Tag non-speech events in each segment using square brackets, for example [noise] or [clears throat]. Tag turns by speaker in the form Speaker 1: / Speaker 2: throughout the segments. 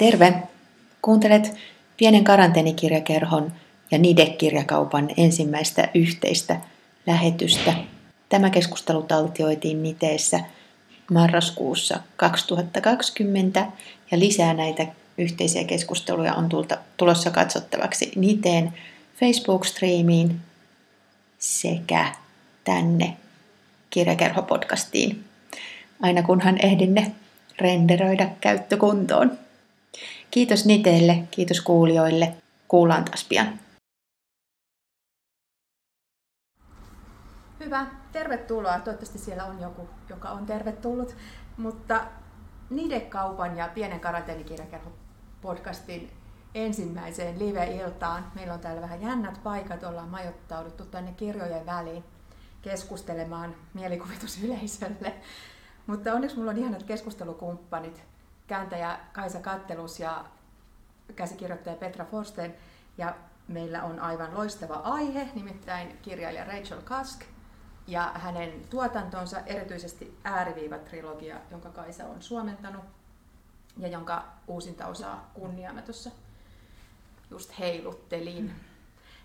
Speaker 1: Terve! Kuuntelet pienen karanteenikirjakerhon ja Nide-kirjakaupan ensimmäistä yhteistä lähetystä. Tämä keskustelu taltioitiin Niteessä marraskuussa 2020 ja lisää näitä yhteisiä keskusteluja on tulta, tulossa katsottavaksi Niteen Facebook-striimiin sekä tänne kirjakerhopodcastiin, aina kunhan ehdin ne renderöidä käyttökuntoon. Kiitos Niteelle, kiitos kuulijoille. Kuullaan taas pian.
Speaker 2: Hyvä, tervetuloa. Toivottavasti siellä on joku, joka on tervetullut. Mutta Nide-kaupan ja pienen karanteenikirjakerhon podcastin ensimmäiseen live-iltaan. Meillä on täällä vähän jännät paikat, ollaan majoittauduttu tänne kirjojen väliin keskustelemaan mielikuvitusyleisölle. Mutta onneksi mulla on ihanat keskustelukumppanit, kääntäjä Kaisa Kattelus ja käsikirjoittaja Petra Forsten. Ja meillä on aivan loistava aihe, nimittäin kirjailija Rachel Kask ja hänen tuotantonsa, erityisesti Ääriviivat-trilogia, jonka Kaisa on suomentanut ja jonka uusinta osaa kunnia mä tuossa just heiluttelin.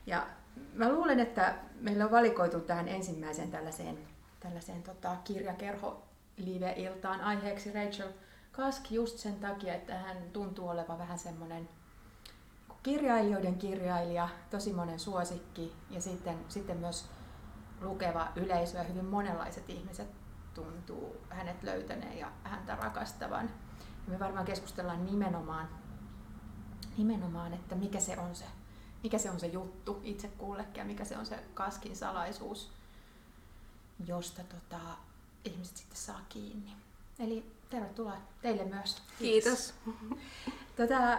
Speaker 2: Ja mä luulen, että meillä on valikoitu tähän ensimmäiseen tällaiseen, tällaiseen tota, kirjakerho live-iltaan aiheeksi Rachel Kask just sen takia, että hän tuntuu olevan vähän semmoinen kirjailijoiden kirjailija, tosi monen suosikki ja sitten, sitten myös lukeva yleisö ja hyvin monenlaiset ihmiset tuntuu hänet löytäneen ja häntä rakastavan. Ja me varmaan keskustellaan nimenomaan, nimenomaan, että mikä se on se, mikä se on se juttu itse kullekin ja mikä se on se kaskin salaisuus, josta tota, ihmiset sitten saa kiinni. Eli tervetuloa teille myös.
Speaker 3: Kiitos.
Speaker 2: Tota,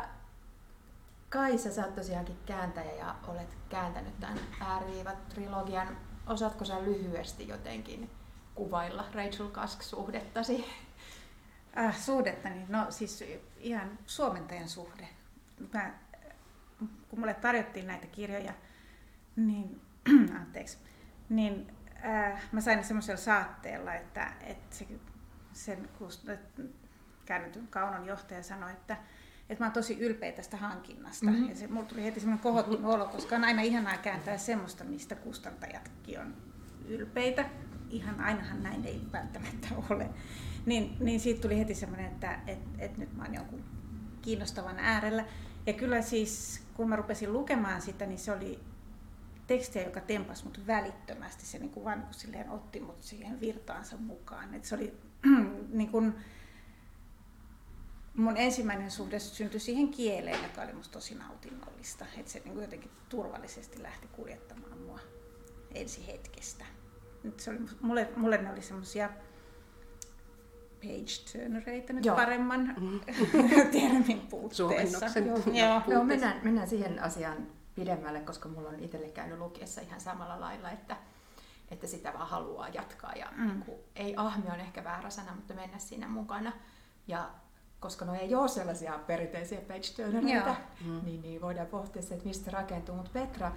Speaker 2: Kaisa, sä oot tosiaankin kääntäjä ja olet kääntänyt tämän ääriviivat-trilogian. Osaatko sä lyhyesti jotenkin kuvailla Rachel Kask-suhdettasi?
Speaker 3: Äh, suhdettani? No siis ihan suomentajan suhde. Mä, kun mulle tarjottiin näitä kirjoja, niin, [clears throat] anteeksi, niin äh, mä sain semmoisella saatteella, että, että se, sen käännetyn kaunon johtaja sanoi, että, että mä oon tosi ylpeä tästä hankinnasta. Mm-hmm. Ja se, mulla tuli heti semmoinen kohottunut olo, koska on aina ihanaa kääntää semmoista, mistä kustantajatkin on ylpeitä. Ihan ainahan näin ei välttämättä ole. Niin, niin siitä tuli heti semmoinen, että et, et nyt mä oon jonkun kiinnostavan äärellä. Ja kyllä siis, kun mä rupesin lukemaan sitä, niin se oli tekstiä, joka tempasi mut välittömästi. Se niin kuin vaan silleen otti mut siihen virtaansa mukaan. Et se oli [clears throat] niin kuin, mun ensimmäinen suhde syntyi siihen kieleen, joka oli musta tosi nautinnollista. Että se niin kuin jotenkin turvallisesti lähti kuljettamaan mua ensi hetkestä. Nyt se oli, mulle, mulle ne oli semmoisia page turnereita nyt Joo. paremman mm. [laughs] termin puutteessa.
Speaker 2: Joo. Joo. Joo, mennään, mennään siihen asiaan pidemmälle, koska mulla on itselle käynyt lukiessa ihan samalla lailla, että, että sitä vaan haluaa jatkaa. Ja mm. niin kuin, ei ahmi on ehkä väärä sana, mutta mennä siinä mukana. Ja koska no ei ole sellaisia perinteisiä page turnereita, mm. niin, niin voidaan pohtia se, että mistä rakentuu. Mutta Petra,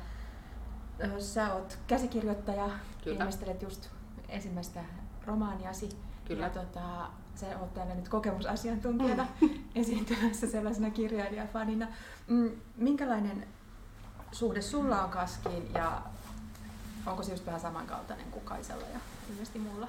Speaker 2: sä oot käsikirjoittaja, Kyllä. ilmestelet just ensimmäistä romaaniasi. Kyllä. Ja tota, sä oot täällä nyt kokemusasiantuntijana mm. esiintymässä sellaisena kirjailijafanina. Mm, minkälainen suhde sulla on kaskiin ja onko se just vähän samankaltainen kuin Kaisella ja ilmeisesti muulla?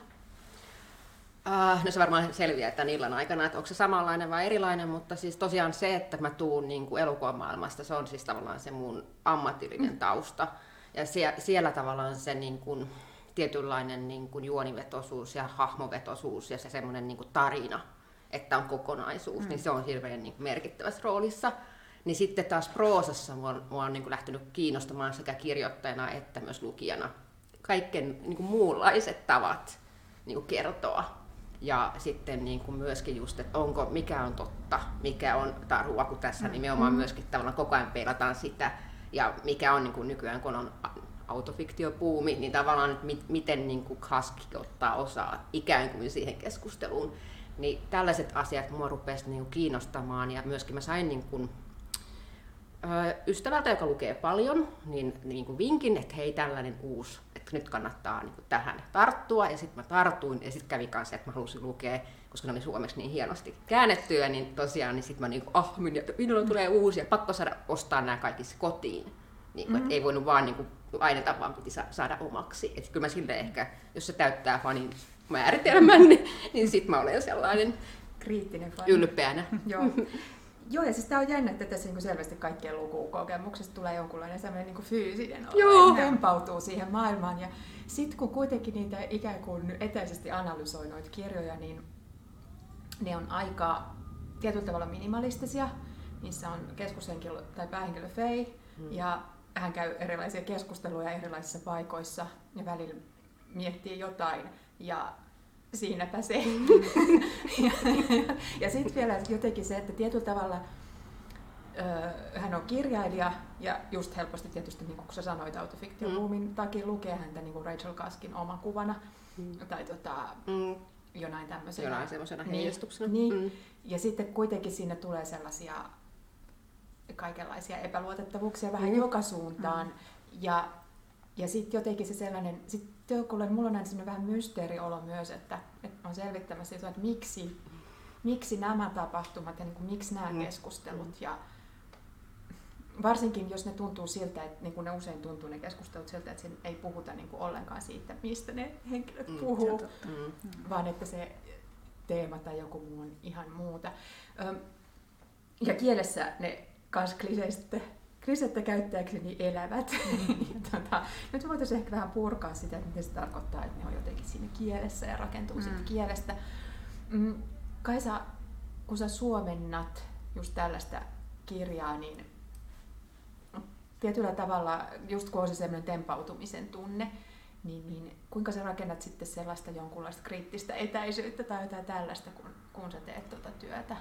Speaker 4: Uh, no se varmaan selviää tämän illan aikana, että onko se samanlainen vai erilainen, mutta siis tosiaan se, että mä tuun niin kuin elokuvamaailmasta, se on siis tavallaan se mun ammatillinen mm. tausta. Ja sie, siellä tavallaan se niin kuin, tietynlainen niin kuin juonivetosuus ja hahmovetosuus ja se semmoinen niin kuin tarina, että on kokonaisuus, mm. niin se on hirveän niin kuin merkittävässä roolissa. Niin sitten taas proosassa mua on, mua on niin kuin lähtenyt kiinnostamaan sekä kirjoittajana että myös lukijana kaiken niin kuin muunlaiset tavat niin kuin kertoa ja sitten niin kuin myöskin just, että onko, mikä on totta, mikä on tarua, kun tässä mm. nimenomaan myöskin tavallaan koko ajan peilataan sitä, ja mikä on niin kuin nykyään, kun on autofiktiopuumi, niin tavallaan, että mit, miten niin kuin Kaski ottaa osaa ikään kuin siihen keskusteluun. Niin tällaiset asiat mua rupesi niin kuin kiinnostamaan, ja myöskin mä sain niin kuin, ystävältä, joka lukee paljon, niin, niin kuin vinkin, että hei tällainen uusi, että nyt kannattaa niin kuin, tähän tarttua. Ja sitten mä tartuin ja sitten kävi kanssa, että mä halusin lukea, koska ne oli suomeksi niin hienosti käännettyä, niin tosiaan niin sitten mä niin kuin, ah, minulla tulee uusia, pakko saada ostaa nämä kaikissa kotiin. Niin kuin, mm-hmm. ei voinut vaan niin kuin, lainata, vaan piti saada omaksi. Että kyllä mä sille ehkä, jos se täyttää fanin määritelmän, [laughs] niin, niin sitten mä olen sellainen
Speaker 2: kriittinen fani.
Speaker 4: ylpeänä. [laughs]
Speaker 2: Joo. [laughs] Joo, ja siis tämä on jännä, että tässä niin selvästi kaikkien lukukokemuksesta tulee jonkunlainen sellainen niin fyysinen olo, tempautuu siihen maailmaan. Ja sitten kun kuitenkin niitä ikään kuin etäisesti analysoi noita kirjoja, niin ne on aika tietyllä tavalla minimalistisia. Niissä on keskushenkilö tai päähenkilö Faye, hmm. ja hän käy erilaisia keskusteluja erilaisissa paikoissa ja välillä miettii jotain. Ja siinäpä se. ja ja, ja sitten vielä jotenkin se, että tietyllä tavalla ö, hän on kirjailija ja just helposti tietysti, niin kuin sä sanoit, autofiktiobuumin mm. takia lukee häntä niin kuin Rachel Kaskin omakuvana mm. tai tota, mm. jonain tämmöisenä.
Speaker 4: Jonain semmoisena niin, heijastuksena.
Speaker 2: Niin. Mm. Ja sitten kuitenkin sinne tulee sellaisia kaikenlaisia epäluotettavuuksia vähän mm. joka suuntaan. Mm. Ja, ja sitten jotenkin se sellainen, sit työkulle, mulla on näin vähän mysteeriolo myös, että, että on selvittämässä että miksi, miksi nämä tapahtumat ja niin kuin, miksi nämä mm. keskustelut. Ja varsinkin jos ne tuntuu siltä, että niin kuin ne usein tuntuu ne keskustelut siltä, että ei puhuta niin kuin ollenkaan siitä, mistä ne henkilöt mm, puhuu, mm. vaan että se teema tai joku muu on ihan muuta. Ja kielessä ne kans kliseistä klisettä käyttääkseni elävät. Mm. [laughs] tota, nyt voitaisiin ehkä vähän purkaa sitä, että mitä se tarkoittaa, että ne on jotenkin siinä kielessä ja rakentuu mm. siitä kielestä. Mm, Kaisa, kun sä suomennat just tällaista kirjaa, niin tietyllä tavalla, just kun on se sellainen tempautumisen tunne, niin, niin kuinka sä rakennat sitten sellaista jonkunlaista kriittistä etäisyyttä tai jotain tällaista, kun, kun sä teet tuota työtä?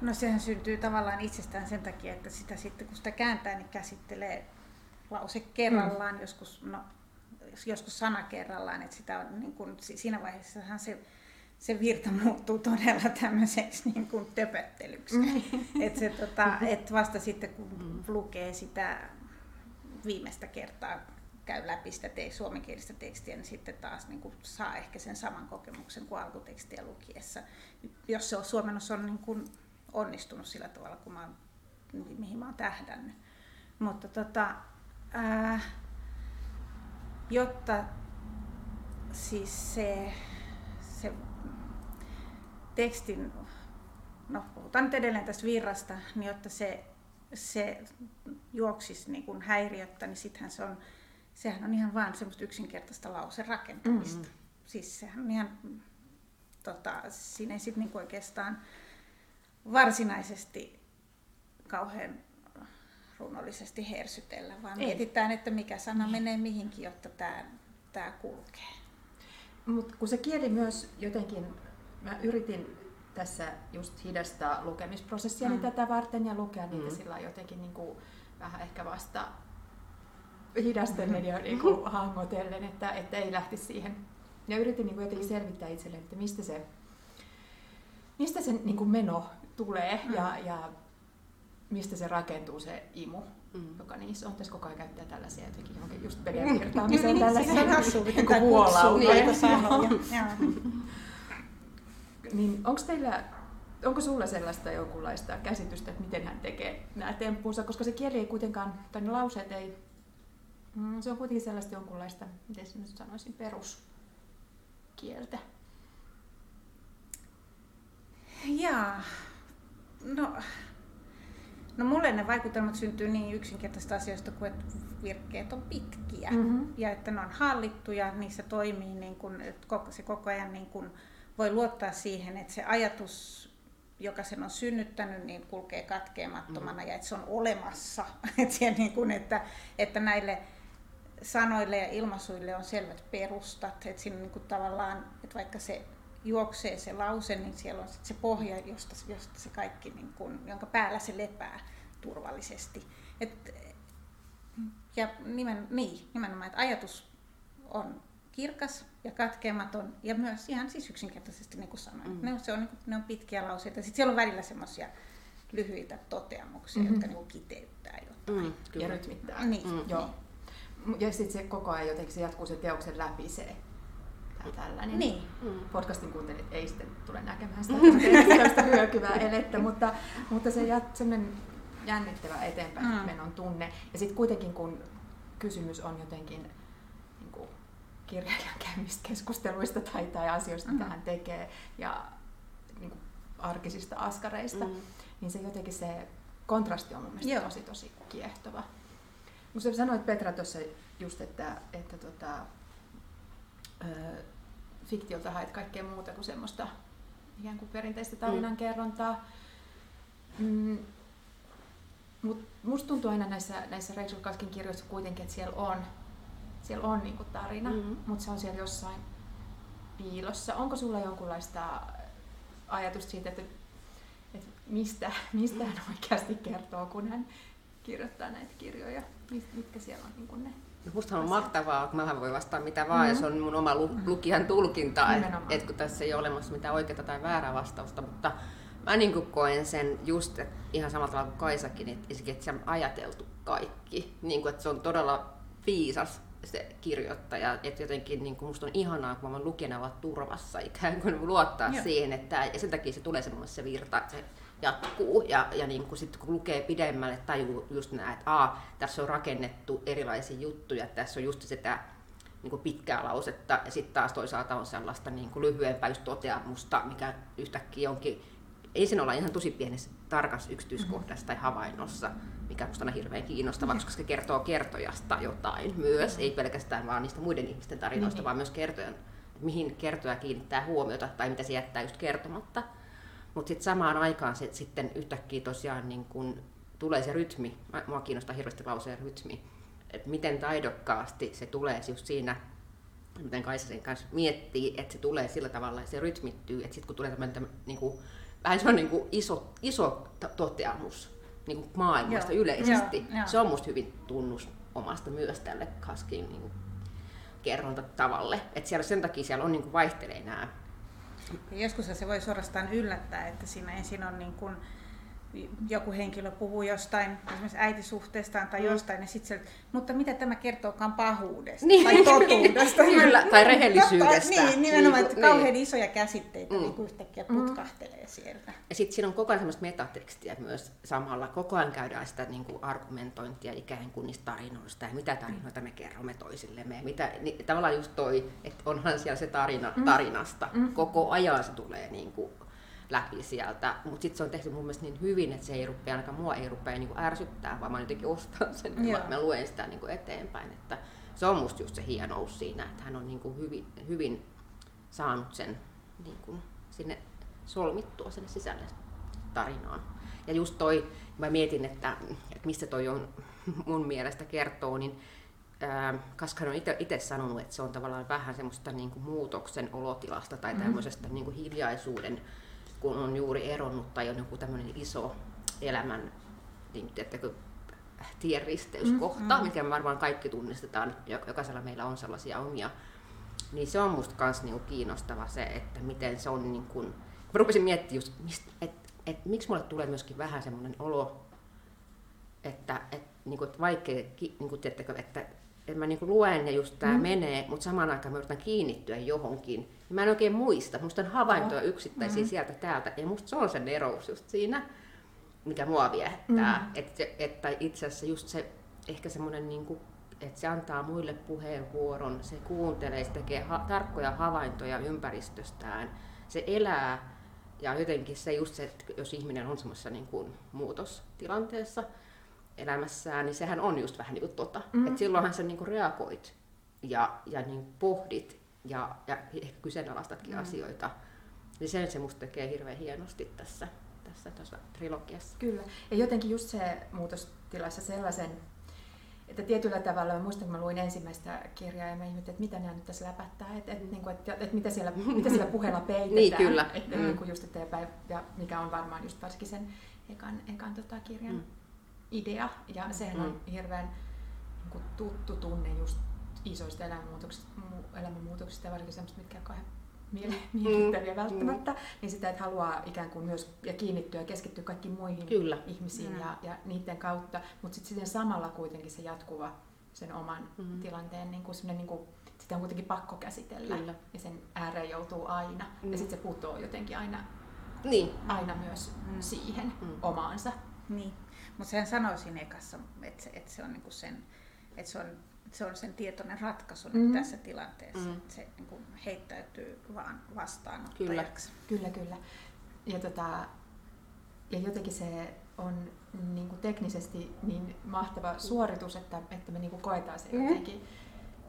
Speaker 3: No sehän syntyy tavallaan itsestään sen takia, että sitä sitten kun sitä kääntää, niin käsittelee lause kerrallaan, mm. joskus, no, joskus sana kerrallaan, että sitä on, niin kuin, siinä vaiheessahan se, se virta muuttuu todella tämmöiseksi niin kuin töpöttelyksi. Mm. et se, tota, [laughs] et vasta sitten kun mm. lukee sitä viimeistä kertaa käy läpi sitä te- suomenkielistä tekstiä, niin sitten taas niin kuin saa ehkä sen saman kokemuksen kuin alkutekstiä lukiessa. Jos se on suomennos on niin kuin onnistunut sillä tavalla, kun mä mihin mä oon tähdännyt. Mutta tota, ää, jotta siis se, se tekstin, no puhutaan nyt edelleen tästä virrasta, niin jotta se, se juoksisi niin kuin häiriöttä, niin sittenhän se on, sehän on ihan vaan semmoista yksinkertaista lauserakentamista. Mm-hmm. Siis sehän on ihan, tota, siinä ei sitten niin oikeastaan varsinaisesti kauhean runollisesti hersytellä, vaan Ei. mietitään, että mikä sana niin. menee mihinkin, jotta tämä, tämä kulkee.
Speaker 2: Mutta kun se kieli myös jotenkin, mä yritin tässä just hidastaa lukemisprosessia mm. tätä varten ja lukea niitä mm. sillä jotenkin niin kuin, vähän ehkä vasta hidastellen ja niin kuin, hahmotellen, että, että ei lähtisi siihen. Ja yritin niin kuin, jotenkin selvittää itselleen, että mistä se, mistä se niin kuin meno tulee mm. ja, ja mistä se rakentuu se imu, mm. joka niissä on. Tässä koko ajan käyttää tällaisia jotenkin johonkin just pelien mm. virtaamiseen mm. tällaisia niin kuin vuolautoja. niin onko teillä, onko sulla sellaista jonkunlaista käsitystä, että miten hän tekee nämä temppuunsa, koska se kieli ei kuitenkaan, tai ne lauseet ei, mm, se on kuitenkin sellaista jonkunlaista, miten se nyt sanoisin, peruskieltä.
Speaker 3: Jaa, No, no mulle ne vaikutelmat syntyy niin yksinkertaisista asioista kuin, että virkkeet on pitkiä mm-hmm. ja että ne on hallittuja, niissä toimii niin kuin, että se koko ajan niin kuin voi luottaa siihen, että se ajatus, joka sen on synnyttänyt, niin kulkee katkeamattomana mm. ja että se on olemassa. [laughs] että, niin kuin, että, että näille sanoille ja ilmaisuille on selvät perustat, että siinä niin kuin tavallaan, että vaikka se juoksee se lause, niin siellä on sit se pohja, josta, josta se kaikki, niin kun, jonka päällä se lepää turvallisesti. Et, ja nimen, niin, nimenomaan, että ajatus on kirkas ja katkeamaton ja myös ihan siis yksinkertaisesti, niin kuin sanoin. Mm. Ne, se on, niin kuin, ne on pitkiä lauseita. Sitten siellä on välillä semmoisia lyhyitä toteamuksia, mm-hmm. jotka niin kuin kiteyttää jotain.
Speaker 2: Mm, ja rytmittää. Niin,
Speaker 3: mm.
Speaker 2: joo. Ja sitten se koko ajan jotenkin se jatkuu se teoksen läpi se tai tällainen.
Speaker 3: Niin.
Speaker 2: Mm. Podcastin kuuntelijat ei sitten tule näkemään sitä [laughs] sitä hyökyvää elettä, mutta, mutta se jat, sellainen jännittävä eteenpäin mm. menon tunne. Ja sitten kuitenkin kun kysymys on jotenkin niin kuin kirjailijan käymistä keskusteluista tai, tai asioista, mm. mitä hän tekee, ja niin kuin arkisista askareista, mm. niin se jotenkin se kontrasti on mun mielestä Joo. tosi tosi kiehtova. Mutta sanoit Petra tuossa just, että, että tota, ö, fiktiolta haet kaikkea muuta kuin semmoista ikään kuin perinteistä mm. tarinankerrontaa. Mm. Mut musta tuntuu aina näissä, näissä Rachel Kaskin kirjoissa kuitenkin, että siellä on, siellä on niinku tarina, mm-hmm. mutta se on siellä jossain piilossa. Onko sulla jonkunlaista ajatusta siitä, että, että mistä, mistä hän oikeasti kertoo, kun hän kirjoittaa näitä kirjoja? Mitkä siellä on niin ne
Speaker 4: Musta on mahtavaa, kun mä voi vastaa mitä vaan, mm-hmm. ja se on mun oma lu- lukijan tulkinta, että et kun tässä ei ole olemassa mitään oikeaa tai väärää vastausta, mutta mä niin koen sen just että ihan samalla tavalla kuin Kaisakin, että, että se on ajateltu kaikki, niin kuin, että se on todella viisas se kirjoittaja, että jotenkin niin kuin musta on ihanaa, kun mä lukijana olla turvassa ikään kuin luottaa Joo. siihen, että ja sen takia se tulee semmoinen se virta, se jatkuu. Ja, ja niin kuin sit, kun lukee pidemmälle, tajuu just näin, että aa, tässä on rakennettu erilaisia juttuja, tässä on just sitä niin kuin pitkää lausetta, ja sitten taas toisaalta on sellaista niin kuin lyhyempää just toteamusta, mikä yhtäkkiä onkin, ei sen olla ihan tosi pienessä tarkas yksityiskohdassa tai havainnossa, mikä minusta on hirveän kiinnostavaa, koska se kertoo kertojasta jotain myös, ei pelkästään vaan niistä muiden ihmisten tarinoista, niin. vaan myös kertojan, mihin kertoja kiinnittää huomiota tai mitä se jättää just kertomatta. Mutta sitten samaan aikaan se sitten yhtäkkiä tosiaan niin kun tulee se rytmi, mua kiinnostaa hirveästi lauseen rytmi, että miten taidokkaasti se tulee just siinä, miten Kaisa sen kanssa miettii, että se tulee sillä tavalla, että se rytmittyy, että sitten kun tulee tämmöinen niin kuin, vähän se on niin kuin iso, iso toteamus niin kuin maailmasta Joo. yleisesti, Joo. se on musta hyvin tunnus omasta myös tälle Kaskin niin kuin, kerrontatavalle. Että siellä sen takia siellä on niin kuin vaihtelee nämä
Speaker 3: Joskus se voi suorastaan yllättää, että siinä ensin on niin kuin joku henkilö puhuu jostain, esimerkiksi äitisuhteestaan tai mm. jostain, niin sitten mutta mitä tämä kertookaan pahuudesta niin. tai totuudesta. [laughs]
Speaker 4: Kyllä, tai rehellisyydestä.
Speaker 3: niin, nimenomaan, että niin. kauhean isoja käsitteitä mm. niin yhtäkkiä putkahtelee mm. sieltä.
Speaker 4: Ja sitten siinä on koko ajan semmoista metatekstiä myös samalla. Koko ajan käydään sitä niin kuin argumentointia ikään kuin niistä tarinoista ja mitä tarinoita me kerromme toisillemme. Ja mitä, niin, tavallaan just toi, että onhan siellä se tarina mm. tarinasta. Mm. Koko ajan se tulee niin kuin läpi sieltä. Mutta sitten se on tehty mun mielestä niin hyvin, että se ei rupea, ainakaan mua ei rupea niin ärsyttää, vaan mä jotenkin ostan sen, kun mä luen sitä niin kuin eteenpäin. Että se on musta just se hienous siinä, että hän on niin kuin hyvin, hyvin saanut sen niin kuin sinne solmittua sinne sisälle tarinaan. Ja just toi, mä mietin, että, että mistä toi on mun mielestä kertoo, niin Kaskan on itse sanonut, että se on tavallaan vähän semmoista niin kuin muutoksen olotilasta tai mm. tämmöisestä niin kuin hiljaisuuden kun on juuri eronnut tai on joku tämmöinen iso elämän niin, tiedättekö, tienristeyskohta, mm, mm. mikä varmaan kaikki tunnistetaan, jokaisella meillä on sellaisia omia, niin se on musta kans niinku kiinnostava se, että miten se on, niinku, mä rupesin miettimään just, että et, et, miksi mulle tulee myöskin vähän semmoinen olo, että et, niinku, et vaikea, niinku, tiedättekö, että että mä niinku luen ja just tämä mm. menee, mutta samaan aikaan mä yritän kiinnittyä johonkin. Mä en oikein muista, musta on havaintoja yksittäisiä mm. sieltä täältä, ja musta se on se nerous just siinä, mikä mua viehättää. Mm. Että, että itse asiassa just se, ehkä semmoinen niinku, että se antaa muille puheenvuoron, se kuuntelee, se tekee ha- tarkkoja havaintoja ympäristöstään, se elää, ja jotenkin se just se, että jos ihminen on semmoisessa niin kuin muutostilanteessa, elämässään, niin sehän on just vähän niin kuin tota. Mm. Että silloinhan sä niin kuin reagoit ja, ja niin pohdit ja, ja ehkä kyseenalaistatkin mm. asioita. Niin sen se musta tekee hirveän hienosti tässä, tässä, tässä trilogiassa.
Speaker 2: Kyllä. Ja jotenkin just se muutostilassa sellaisen, että tietyllä tavalla, mä muistan kun mä luin ensimmäistä kirjaa ja mä ihmettelin, että mitä nämä nyt tässä läpättää, että, että, niin kuin, että, että mitä, siellä, mitä siellä puheella [laughs] peitetään.
Speaker 4: niin, kyllä.
Speaker 2: Että, mm. niin kuin just eteenpäin, ja mikä on varmaan just varsinkin sen ekan, ekan tota, kirjan mm idea ja mm. sehän on mm. hirveän niin kuin tuttu tunne just isoista elämänmuutoksista, elämänmuutoksista ja varsinkin sellaista, mitkä on miellyttäviä mm. välttämättä, mm. niin sitä, että haluaa ikään kuin myös ja kiinnittyä ja keskittyä kaikkiin muihin Kyllä. ihmisiin mm. ja, ja niiden kautta, mutta sitten samalla kuitenkin se jatkuva sen oman mm. tilanteen niin kuin niin kuin, sitä on kuitenkin pakko käsitellä
Speaker 4: Kyllä.
Speaker 2: ja sen ääreen joutuu aina. Mm. Ja sitten se puuttuu jotenkin aina,
Speaker 4: Niin.
Speaker 2: aina myös
Speaker 3: Mm.
Speaker 2: siihen
Speaker 4: Mm.
Speaker 2: omaansa.
Speaker 3: Niin, mutta sehän sanoisin ekassa, että se, että se on niinku sen, että se on, se on sen tietoinen ratkaisu
Speaker 2: Mm.
Speaker 3: mm. tässä tilanteessa,
Speaker 4: Mm.
Speaker 3: mm. että se niinku heittäytyy vaan vastaanottajaksi.
Speaker 2: Kyllä, kyllä. Ja, tota, ja jotenkin se on niin kuin teknisesti niin mahtava suoritus, että, että me niin kuin koetaan se
Speaker 3: Mm.
Speaker 2: jotenkin.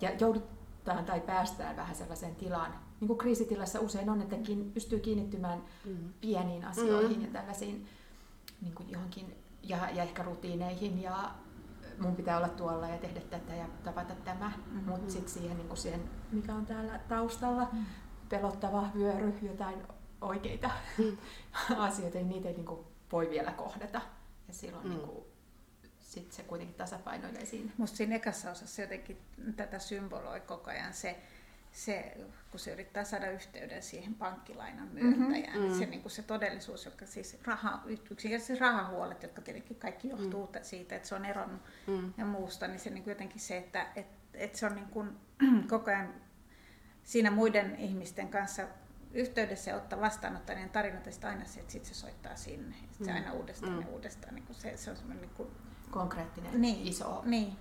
Speaker 2: Ja joudutaan tai päästään vähän sellaiseen tilaan. Niin kuin kriisitilassa usein on, että kiin, pystyy kiinnittymään
Speaker 4: Mm.
Speaker 2: pieniin asioihin
Speaker 4: Mm.
Speaker 2: ja tällaisiin niin kuin johonkin, ja, ja ehkä rutiineihin ja mun pitää olla tuolla ja tehdä tätä ja tavata tämä,
Speaker 3: Mhm.
Speaker 2: mutta sitten siihen, niin siihen, mikä on täällä taustalla,
Speaker 3: Mm.
Speaker 2: pelottava vyöry, jotain oikeita
Speaker 4: Mm. [laughs]
Speaker 2: asioita, niin niitä ei niin kuin voi vielä kohdata. Ja silloin
Speaker 4: Mm.
Speaker 2: niin kuin, sit se kuitenkin tasapainoilee siinä.
Speaker 3: Musta siinä ekassa osassa jotenkin tätä symboloi koko ajan se, se, kun se yrittää saada yhteyden siihen pankkilainan myöntäjään,
Speaker 4: Mhm.
Speaker 3: mm. se,
Speaker 4: Mm.
Speaker 3: niin kuin se todellisuus, joka siis raha, yksinkertaisesti rahahuolet, jotka tietenkin kaikki johtuu mm. siitä, että se on eronnut
Speaker 4: Mm.
Speaker 3: ja muusta, niin se niin kuin jotenkin se, että et, et se on niin kuin [clears throat] koko ajan siinä muiden ihmisten kanssa yhteydessä ja ottaa vastaanottajien tarinoita, sitten aina se, että sit se soittaa sinne. Sitten se
Speaker 4: Mm.
Speaker 3: aina uudestaan
Speaker 4: Mm.
Speaker 3: ja uudestaan. Niin kuin se, se on semmoinen niin kuin,
Speaker 2: Konkreettinen,
Speaker 3: Niin,
Speaker 2: iso,
Speaker 3: niin,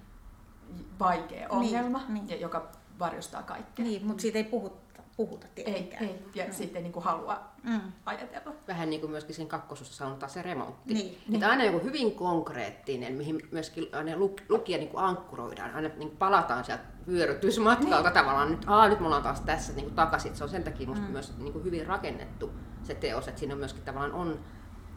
Speaker 2: vaikea ongelma,
Speaker 3: niin.
Speaker 2: Ja, joka varjostaa kaikkea.
Speaker 3: niin, mutta siitä ei puhuta, puhuta
Speaker 2: Ei,
Speaker 3: tietenkään.
Speaker 2: ei. Ja
Speaker 3: Mm.
Speaker 2: sitten ei niin kuin halua
Speaker 3: Mm.
Speaker 2: ajatella.
Speaker 4: Vähän niin kuin myöskin siinä kakkososassa sanotaan se remontti.
Speaker 3: Niin.
Speaker 4: Että aina joku hyvin konkreettinen, mihin myöskin aina luk- lukija niin kuin ankkuroidaan. Aina niin kuin palataan sieltä vyörytysmatkalta tavallaan. Nyt, aa, nyt me ollaan taas tässä niin kuin takaisin. Se on sen takia musta
Speaker 3: Mm.
Speaker 4: myös niin kuin hyvin rakennettu se teos. Että siinä on myöskin tavallaan on,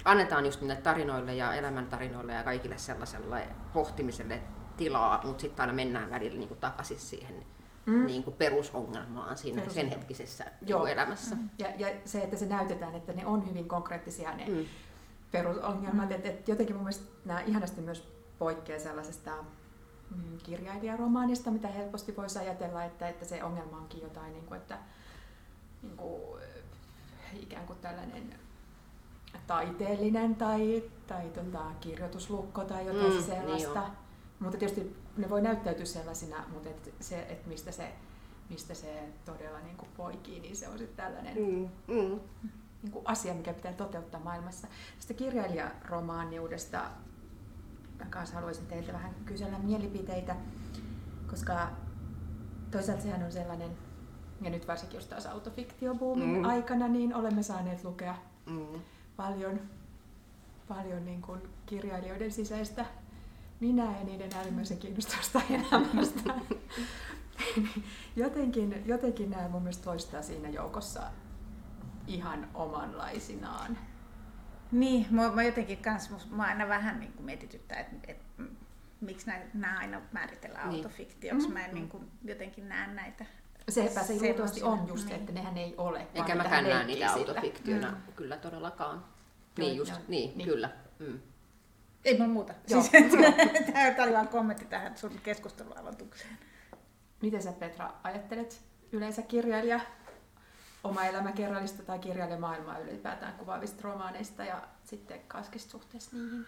Speaker 4: annetaan just niille tarinoille ja elämäntarinoille ja kaikille sellaiselle pohtimiselle tilaa, mutta sitten aina mennään välillä niin kuin takaisin siihen
Speaker 2: Mm.
Speaker 4: niin kuin perusongelmaan siinä
Speaker 2: Perus-
Speaker 4: sen hetkisessä niin
Speaker 2: Joo.
Speaker 4: elämässä.
Speaker 2: Ja, ja se, että se näytetään, että ne on hyvin konkreettisia ne
Speaker 4: Mm.
Speaker 2: perusongelmat.
Speaker 3: Mm.
Speaker 2: Et, et jotenkin mun mielestä nämä ihanasti myös poikkeaa sellaisesta mm, kirjailijaromaanista, mitä helposti voisi ajatella, että, että se ongelma onkin jotain, niin kuin, että niin kuin, eh, ikään kuin tällainen taiteellinen tai, tai tota, kirjoituslukko tai jotain
Speaker 4: Mm,
Speaker 2: mm, sellaista.
Speaker 4: niin
Speaker 2: mutta tietysti ne voi näyttäytyä sellaisina, mutta et se, et mistä se mistä se todella niin kuin poikii, niin se on sitten tällainen
Speaker 4: Mm. Mm.
Speaker 2: niin kuin asia, mikä pitää toteuttaa maailmassa. Tästä kirjailijaromaaniudesta mä kanssa haluaisin teiltä vähän kysellä mielipiteitä, koska toisaalta sehän on sellainen, ja nyt varsinkin just taas autofiktiobuumin
Speaker 4: mm.
Speaker 2: aikana, niin olemme saaneet lukea
Speaker 4: Mm.
Speaker 2: paljon, paljon niin kuin kirjailijoiden sisäistä minä ja niiden äärimmäisen kiinnostavasta elämästä. [laughs] jotenkin, jotenkin nämä mun mielestä loistaa siinä joukossa ihan omanlaisinaan.
Speaker 3: Niin, mä, mä jotenkin kans, mä aina vähän niin kuin mietityttää, että et, miksi nä- nämä aina määritellään
Speaker 4: Niin.
Speaker 3: autofiktioksi. Mä en niin kuin jotenkin näe näitä.
Speaker 2: Sepä se luultavasti on just,
Speaker 3: niin.
Speaker 2: että nehän ei ole.
Speaker 4: Eikä mäkään näe niitä autofiktiona,
Speaker 3: Mm.
Speaker 4: kyllä todellakaan. Niin just, niin,
Speaker 2: niin.
Speaker 4: kyllä. Mm.
Speaker 3: Ei mulla muuta.
Speaker 2: Joo,
Speaker 3: Siis, [laughs] tämä oli vain kommentti tähän sun keskustelualoitukseen.
Speaker 2: Miten sä Petra ajattelet yleensä kirjailija oma elämäkerrallista tai kirjailijamaailmaa ylipäätään kuvaavista romaaneista ja sitten kaskista suhteessa niihin?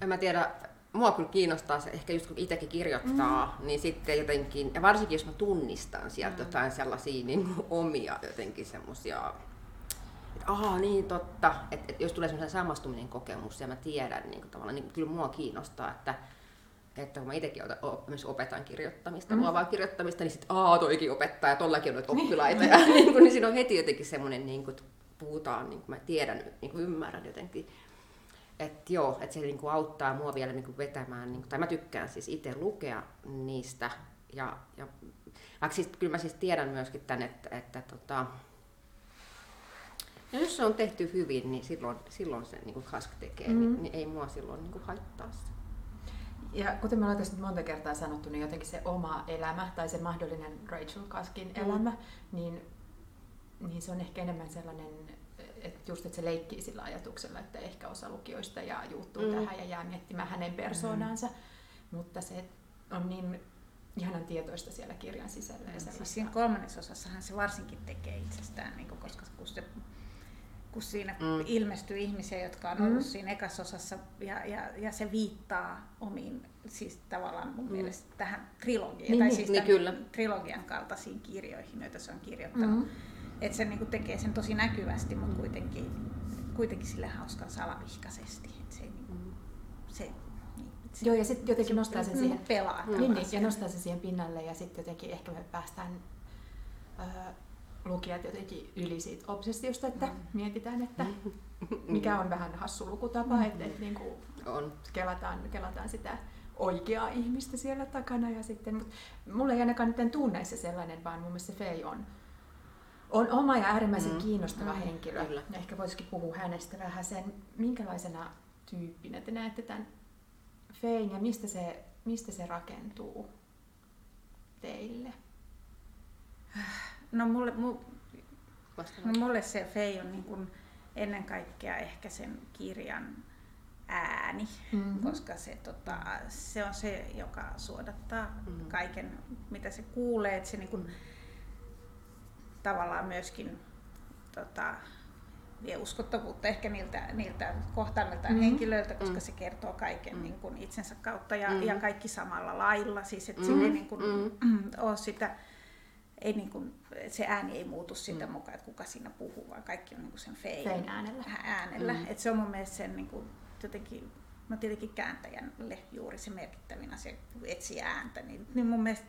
Speaker 4: En mä tiedä, mua kyllä kiinnostaa se, ehkä just kun itsekin kirjoittaa, mm. niin sitten jotenkin, ja varsinkin jos mä tunnistan sieltä mm. jotain sellaisia niin omia jotenkin semmosia, ahaa niin totta, että, että jos tulee semmoisen samastuminen kokemus ja mä tiedän niin kuin, tavallaan, niin kyllä mua kiinnostaa, että että kun mä itsekin myös opetan kirjoittamista, mm. luovaa kirjoittamista, niin sitten aa toikin opettaa ja tollakin on noita oppilaita. ja [laughs] niin, kuin, niin siinä on heti jotenkin semmoinen, niin kuin, että puhutaan, niin kuin mä tiedän, niin kuin ymmärrän jotenkin. Että joo, että se niin kuin auttaa mua vielä niin kuin vetämään, niin kuin, tai mä tykkään siis itse lukea niistä. Ja, ja vaikka siis, kyllä mä siis tiedän myöskin tämän, että, että tota, ja jos se on tehty hyvin, niin silloin, silloin se niin kuin Kask tekee, mm. niin, niin ei mua silloin niin kuin haittaa se.
Speaker 2: Ja kuten me ollaan tässä nyt monta kertaa sanottu, niin jotenkin se oma elämä tai se mahdollinen Rachel Kaskin
Speaker 4: Mm.
Speaker 2: elämä, niin, niin se on ehkä enemmän sellainen, että just että se leikkii sillä ajatuksella, että ehkä osa lukijoista ja juuttuu
Speaker 4: Mm.
Speaker 2: mm. tähän ja jää miettimään hänen persoonaansa, mutta se on niin ihanan tietoista siellä kirjan sisällä. Ja
Speaker 3: Siis siinä kolmannesosassahan se varsinkin tekee itsestään, niin kuin, koska kun se kun siinä mm. ilmestyy ihmisiä, jotka on ollut mm. siinä ekasosassa ja, ja, ja se viittaa omiin, siis tavallaan mun mm. mielestä tähän trilogiaan,
Speaker 4: niin,
Speaker 3: tai
Speaker 4: niin,
Speaker 3: siis
Speaker 4: niin, kyllä.
Speaker 3: trilogian kaltaisiin kirjoihin, joita se on kirjoittanut. Mm. Että se niin tekee sen tosi näkyvästi, mutta kuitenkin, kuitenkin sille hauskan salavihkaisesti. Et se, niin kuin, se,
Speaker 2: niin, se, Joo, ja sitten jotenkin nostaa sen siihen,
Speaker 3: pelaa
Speaker 2: niin, niin, ja nostaa sen siihen pinnalle, ja sitten jotenkin ehkä me päästään äh, lukijat jotenkin yli siitä obsessiosta, että mm. mietitään, että mikä on vähän hassu lukutapa, mm. että, että niin kuin on. Kelataan, kelataan sitä oikeaa ihmistä siellä takana. Ja sitten, mutta mulle ei ainakaan nyt tunneissa sellainen, vaan mun mielestä se Fei on, on oma ja äärimmäisen mm. kiinnostava mm. henkilö. Kyllä. Ja ehkä voisikin puhua hänestä vähän sen, minkälaisena tyyppinä te näette tämän Fein ja mistä se, mistä se rakentuu teille? [sighs]
Speaker 3: No mulle, mu, no mulle se Fei on niin kuin ennen kaikkea ehkä sen kirjan ääni, mm-hmm. koska se, tota, se on se, joka suodattaa mm-hmm. kaiken, mitä se kuulee. Että se niin kuin, tavallaan myöskin tota, vie uskottavuutta ehkä niiltä, niiltä kohtaamilta mm-hmm. henkilöiltä, koska mm-hmm. se kertoo kaiken mm-hmm. niin kuin itsensä kautta ja, mm-hmm. ja kaikki samalla lailla. Siis, että mm-hmm. niin kuin, mm-hmm. [clears throat] ole sitä ei niin kuin, se ääni ei muutu siitä mm. mukaan, että kuka siinä puhuu, vaan kaikki on niin kuin sen fein,
Speaker 2: fein äänellä.
Speaker 3: äänellä. Mm. Et se on mun mielestä sen niin kuin, jotenkin, no tietenkin kääntäjälle juuri se merkittävin asia, kun etsii ääntä, niin, niin mun mielestä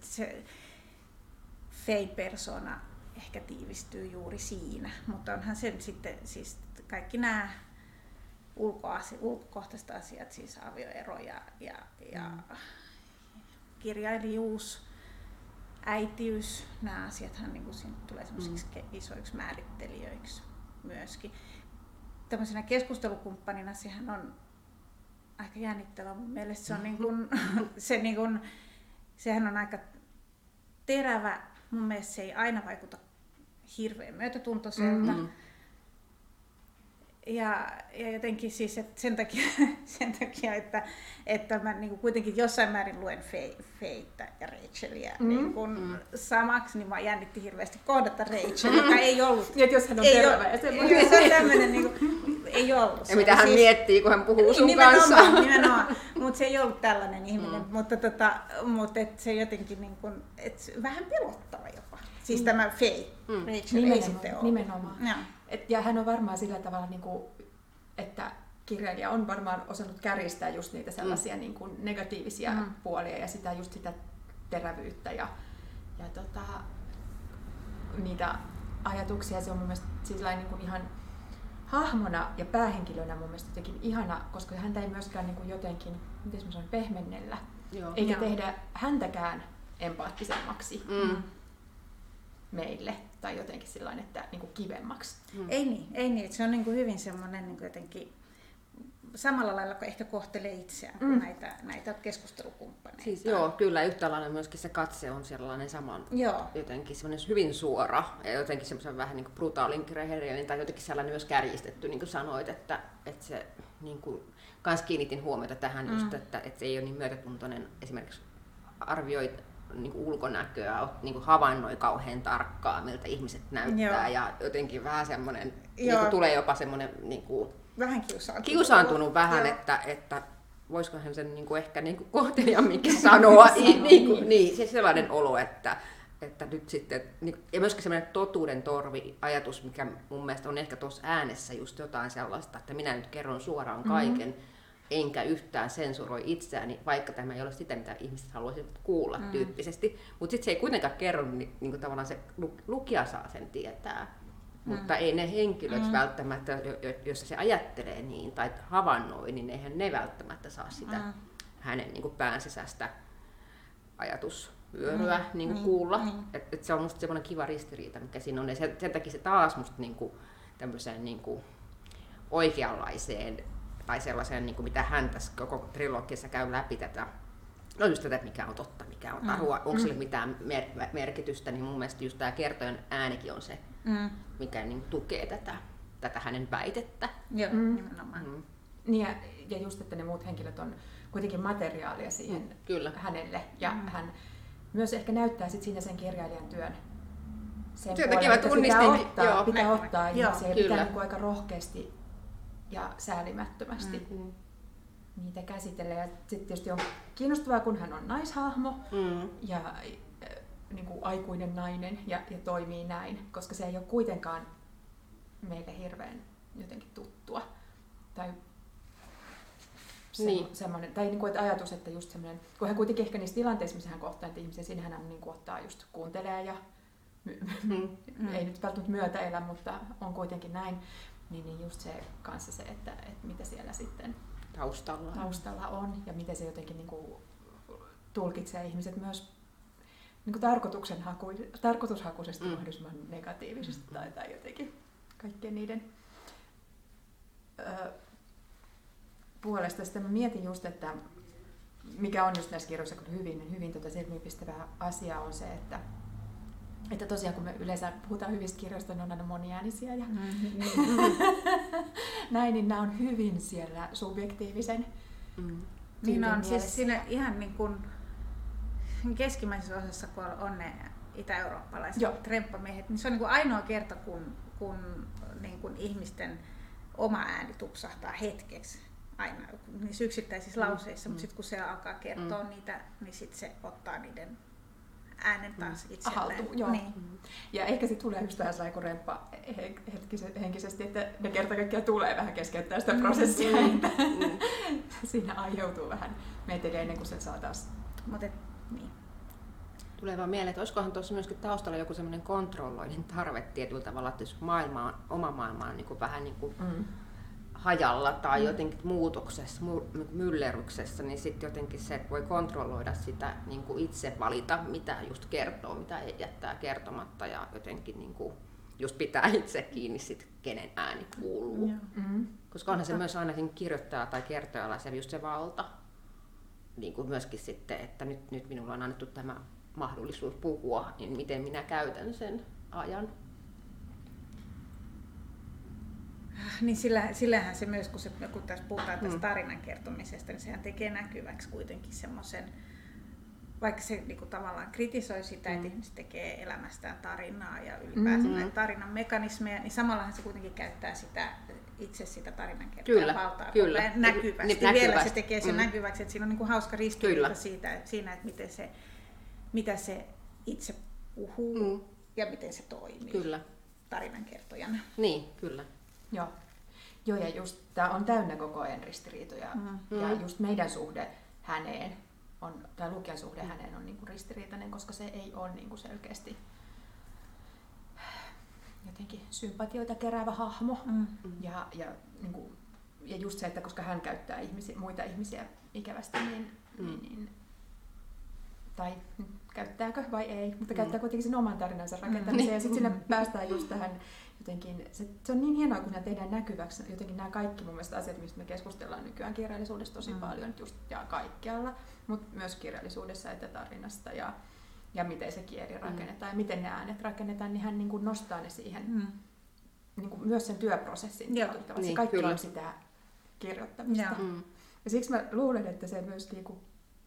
Speaker 3: se fein persona ehkä tiivistyy juuri siinä, mutta onhan sen sitten siis kaikki nämä ulkoasi, ulkokohtaiset asiat, siis avioero ja, ja, ja mm. kirjailijuus, äitiys, nämä asiathan niin kuin tulee semmoisiksi mm. isoiksi määrittelijöiksi myöskin. Tämmöisenä keskustelukumppanina sehän on aika jännittävä mun mielestä. Se on niin kuin, [laughs] [laughs] se niin kuin, sehän on aika terävä. Mun mielestä se ei aina vaikuta hirveän myötätuntoiselta. Mm-hmm ja, ja jotenkin siis että sen, takia, [laughs] sen takia, että, että mä niin kuin kuitenkin jossain määrin luen Feitä ja Rachelia mm. niin kuin mm. samaksi, niin mä jännitti hirveästi kohdata Rachel, joka ei ollut... [laughs]
Speaker 2: niin, että jos hän on ei terve.
Speaker 3: Se [laughs] on tämmöinen, niin kuin, ei ollut.
Speaker 4: Ja mitä hän siis, miettii, kun hän puhuu sun nimenomaan,
Speaker 3: kanssa. Nimenomaan, mutta se ei ollut tällainen ihminen, mm. mutta, tota, mutta et se jotenkin niin kuin, et vähän pelottava jopa. Siis mm. tämä Faye, mm. Rachel nimenomaan, ei sitten ole.
Speaker 2: Nimenomaan. Ja. Et, ja hän on varmaan sillä tavalla, niin kuin, että kirjailija on varmaan osannut kärjistää just niitä sellaisia mm. niin kuin negatiivisia mm. puolia ja sitä just sitä terävyyttä ja, ja tota, niitä ajatuksia. Se on mun mielestä siis niin kuin ihan hahmona ja päähenkilönä mun mielestä jotenkin ihana, koska häntä ei myöskään niin kuin jotenkin, miten mä sanon, pehmennellä. Joo. Eikä Joo. tehdä häntäkään empaattisemmaksi. Mm meille tai jotenkin sillä että niin kuin kivemmaksi.
Speaker 3: Hmm. Ei niin, ei niin. Se on niin kuin hyvin semmoinen niin kuin jotenkin samalla lailla kuin ehkä kohtelee itseään kuin mm. näitä, näitä keskustelukumppaneita.
Speaker 4: Siis, joo, kyllä yhtä lailla myöskin se katse on sellainen saman, joo. jotenkin semmoinen hyvin suora ja jotenkin semmoisen vähän niin kuin brutaalin rehellinen tai jotenkin sellainen myös kärjistetty, niin kuin sanoit, että, että se niin kuin, kans kiinnitin huomiota tähän mm. just, että, että se ei ole niin myötätuntoinen esimerkiksi arvioit niin kuin ulkonäköä, niin kuin havainnoi kauhean tarkkaan, miltä ihmiset näyttää. Joo. Ja jotenkin vähän semmoinen, niin kuin tulee jopa semmoinen niin kuin,
Speaker 3: vähän kiusaantunut,
Speaker 4: kiusaantunut vähän, että, että voisikohan sen [laughs] niin kuin ehkä niin kuin kohteliamminkin sanoa. niin, niin, kuin, niin, se sellainen olo, että, että nyt sitten, niin, ja myöskin semmoinen totuuden torvi ajatus, mikä mun mielestä on ehkä tuossa äänessä just jotain sellaista, että minä nyt kerron suoraan kaiken. Mm-hmm enkä yhtään sensuroi itseäni, vaikka tämä ei ole sitä, mitä ihmiset haluaisivat kuulla mm. tyyppisesti. Mutta sitten se ei kuitenkaan kerro, niin, niin kuin tavallaan se lukija saa sen tietää. Mm. Mutta ei ne henkilöt mm. välttämättä, jos se ajattelee niin tai havainnoi, niin eihän ne välttämättä saa sitä mm. hänen niin kuin päänsisäistä ajatusvyöryä mm. niin kuin mm. kuulla. Mm. Et, et se on musta semmoinen kiva ristiriita, mikä siinä on. Ja sen, sen takia se taas musta niin kuin, tämmöiseen niin kuin oikeanlaiseen tai sellaiseen, niin kuin mitä hän tässä koko trilogiassa käy läpi tätä, no just tätä, mikä on totta, mikä on tarua, mm. onko sille mm. mitään mer- merkitystä, niin mun mielestä just tämä kertojen äänikin on se, mm. mikä niin tukee tätä, tätä hänen väitettä.
Speaker 3: Joo, mm. nimenomaan. Mm.
Speaker 2: Niin ja, ja just, että ne muut henkilöt on kuitenkin materiaalia siihen mm. Kyllä. hänelle, ja mm. hän myös ehkä näyttää sit siinä sen kirjailijan työn sen
Speaker 4: Sen takia
Speaker 2: puolen,
Speaker 4: mä tunnistin-
Speaker 2: pitää ottaa,
Speaker 4: joo,
Speaker 2: pitää ottaa
Speaker 3: Joo,
Speaker 2: ihmisiä ja
Speaker 4: kyllä.
Speaker 2: pitää niin aika rohkeasti ja säälimättömästi
Speaker 4: Mm.
Speaker 2: niitä käsitellä. Ja sitten tietysti on kiinnostavaa, kun hän on naishahmo
Speaker 4: Mm.
Speaker 2: ja äh, niin kuin aikuinen nainen ja, ja toimii näin, koska se ei ole kuitenkaan meille hirveän jotenkin tuttua. Tai se,
Speaker 4: Niin.
Speaker 2: semmoinen, tai niin kuin, että ajatus, että just semmoinen, kun hän kuitenkin ehkä niissä tilanteissa, missä hän kohtaa niitä ihmisiä, siinä hän niin kuin ottaa just kuuntelee ja my,
Speaker 4: Mm.
Speaker 3: Mm. [laughs]
Speaker 2: ei nyt välttämättä myötäelä, mutta on kuitenkin näin, niin, niin just se kanssa se, että, että mitä siellä sitten
Speaker 4: Taustalla.
Speaker 2: taustalla on ja miten se jotenkin niin kuin tulkitsee ihmiset myös niin kuin tarkoituksenhaku, tarkoitushakuisesti
Speaker 4: Mm.
Speaker 2: mm. mahdollisimman negatiivisesti mm. tai, tai jotenkin kaikkien niiden ö, puolesta. Sitten mä mietin just, että mikä on just näissä kirjoissa hyvin, hyvin tota silmiinpistävä asia on se, että että tosiaan kun me yleensä puhutaan hyvistä kirjoista, ne on aina moniäänisiä ja [laughs] näin, niin nämä on hyvin siellä subjektiivisen
Speaker 4: Mm.
Speaker 3: Niin on
Speaker 2: mielessä.
Speaker 3: siis siinä ihan niin kuin keskimmäisessä osassa, kun on ne itä-eurooppalaiset
Speaker 2: Joo.
Speaker 3: tremppamiehet, niin se on niin kuin ainoa kerta, kun, kun niin kuin ihmisten oma ääni tupsahtaa hetkeksi aina niissä yksittäisissä
Speaker 4: Mm,
Speaker 3: lauseissa,
Speaker 4: mm.
Speaker 3: mutta sitten kun se alkaa kertoa niitä, niin sitten se ottaa niiden äänen taas itselleen.
Speaker 2: Haltuun, joo.
Speaker 3: Niin.
Speaker 2: Ja ehkä sitten tulee just vähän sellainen remppa henkisesti, että ne kerta kaikkiaan tulee vähän keskeyttää sitä prosessia,
Speaker 4: Mm.
Speaker 2: että
Speaker 4: Mm. [laughs]
Speaker 2: siinä aiheutuu vähän meteliä ennen kuin se saa taas
Speaker 3: Mut et, niin.
Speaker 4: Tulee vaan mieleen, että olisikohan tuossa myöskin taustalla joku semmoinen kontrolloinen tarve tietyllä tavalla, että jos maailma on, oma maailma on niin kuin vähän niin kuin
Speaker 2: mm.
Speaker 4: Hajalla tai jotenkin muutoksessa, mu- niinku myllerryksessä, niin sitten jotenkin se, että voi kontrolloida sitä niin kuin itse valita, mitä just kertoo, mitä ei jättää kertomatta ja jotenkin niin kuin just pitää itse kiinni sit, kenen ääni kuuluu.
Speaker 2: Mm.
Speaker 4: Koska onhan se myös aina siinä kirjoittaja tai kertojalla se just se valta. Niin kuin myöskin sitten, että nyt, nyt minulla on annettu tämä mahdollisuus puhua, niin miten minä käytän sen ajan.
Speaker 3: Niin sillä, sillähän se myös, kun, se, kun tässä puhutaan tästä
Speaker 4: Mm.
Speaker 3: tarinan kertomisesta, niin sehän tekee näkyväksi kuitenkin semmoisen, vaikka se niin kuin tavallaan kritisoi sitä, mm. että ihmiset tekee elämästään tarinaa ja ylipäänsä
Speaker 2: Mm.
Speaker 3: näitä tarinan mekanismeja, niin samallahan se kuitenkin käyttää sitä itse sitä tarinankertojan
Speaker 4: Kyllä,
Speaker 3: valtaa
Speaker 4: kyllä.
Speaker 3: ajan näkyvästi.
Speaker 4: Niin,
Speaker 3: Vielä se
Speaker 4: näkyvästi.
Speaker 3: tekee sen
Speaker 4: Mm.
Speaker 3: näkyväksi, että siinä on niin kuin hauska ristiriita siitä, siinä, että miten se, mitä se itse puhuu
Speaker 4: Mm.
Speaker 3: ja miten se toimii
Speaker 4: Kyllä.
Speaker 3: tarinankertojana.
Speaker 4: Niin, kyllä.
Speaker 2: Joo. Joo, ja just tämä on täynnä koko ajan ristiriitoja.
Speaker 3: Mm.
Speaker 2: Ja
Speaker 4: Mm.
Speaker 2: just meidän suhde häneen, on, tai lukijan suhde häneen on niinku ristiriitainen, koska se ei ole niinku selkeästi jotenkin sympatioita keräävä hahmo.
Speaker 3: Mm.
Speaker 2: Ja, ja, niin kuin, ja just se, että koska hän käyttää ihmisiä, muita ihmisiä ikävästi, niin,
Speaker 4: Mm.
Speaker 2: niin, niin tai mm, käyttääkö vai ei, mutta
Speaker 4: Mm.
Speaker 2: käyttää kuitenkin sen oman tarinansa
Speaker 3: Mm.
Speaker 2: rakentamiseen. Ja sitten sinne päästään just tähän jotenkin, se, se on niin hienoa, kun nämä tehdään näkyväksi, jotenkin nämä kaikki mun mielestä asiat, mistä me keskustellaan nykyään kirjallisuudessa tosi
Speaker 3: Mm.
Speaker 2: paljon, just ja kaikkialla, mutta myös kirjallisuudessa että tarinasta ja, ja miten se kieli rakennetaan ja miten ne äänet rakennetaan, niin hän niin kuin nostaa ne siihen
Speaker 3: Mm.
Speaker 2: niin kuin myös sen työprosessin
Speaker 3: Joo,
Speaker 4: niin,
Speaker 2: kaikki
Speaker 4: kyllä.
Speaker 2: on sitä kirjoittamista.
Speaker 3: Joo.
Speaker 4: Mm.
Speaker 2: Ja siksi mä luulen, että se myös niin kuin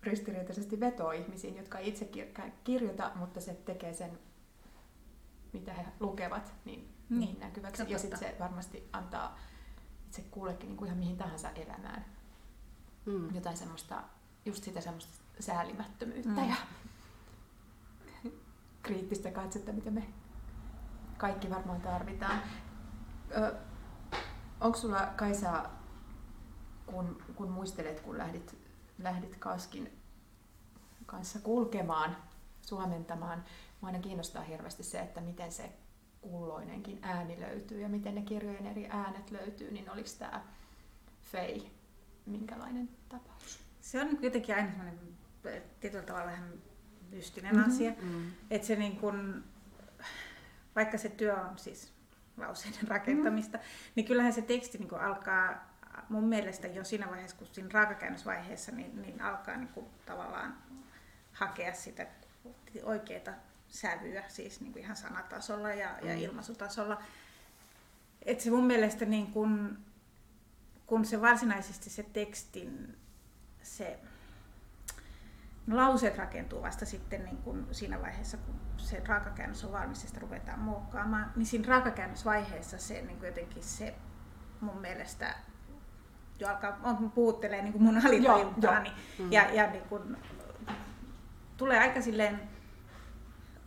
Speaker 2: ristiriitaisesti vetoo ihmisiin, jotka ei itse kir- kirjoita, mutta se tekee sen, mitä he lukevat, niin,
Speaker 3: Niin,
Speaker 2: niin näkyväksi. Ja sitten se varmasti antaa itse kullekin niin kuin ihan mihin tahansa elämään
Speaker 4: Mm.
Speaker 2: jotain semmoista, just sitä semmoista säälimättömyyttä
Speaker 3: Mm.
Speaker 2: ja kriittistä katsetta, mitä me kaikki varmaan tarvitaan. Ö, onko sulla Kaisa, kun, kun muistelet, kun lähdit, lähdit Kaskin kanssa kulkemaan, suomentamaan, mua aina kiinnostaa hirveästi se, että miten se kulloinenkin ääni löytyy ja miten ne kirjojen eri äänet löytyy, niin oliko tämä Fei minkälainen tapaus?
Speaker 3: Se on niin jotenkin aina semmoinen tietyllä tavalla vähän mystinen
Speaker 2: Mhm.
Speaker 3: asia.
Speaker 4: Mm.
Speaker 3: Että se niin kun, vaikka se työ on siis lauseiden rakentamista, mm. niin kyllähän se teksti niin kun alkaa mun mielestä jo siinä vaiheessa, kun siinä raakakäännösvaiheessa, niin, niin alkaa niin kun tavallaan hakea sitä oikeaa sävyä, siis niin kuin ihan sanatasolla ja, ja
Speaker 4: Mm.
Speaker 3: ilmaisutasolla. Et se mun mielestä niin kun, kun se varsinaisesti se tekstin se lauseet rakentuu vasta sitten niin kuin siinä vaiheessa, kun se raakakäännös on valmis ja sitä ruvetaan muokkaamaan, niin siinä raakakäännösvaiheessa se niin kuin jotenkin se mun mielestä jo alkaa, on, puhuttelee niin kuin mun alitajuntaani
Speaker 2: Mm.
Speaker 3: ja, ja niin kuin, tulee aika silleen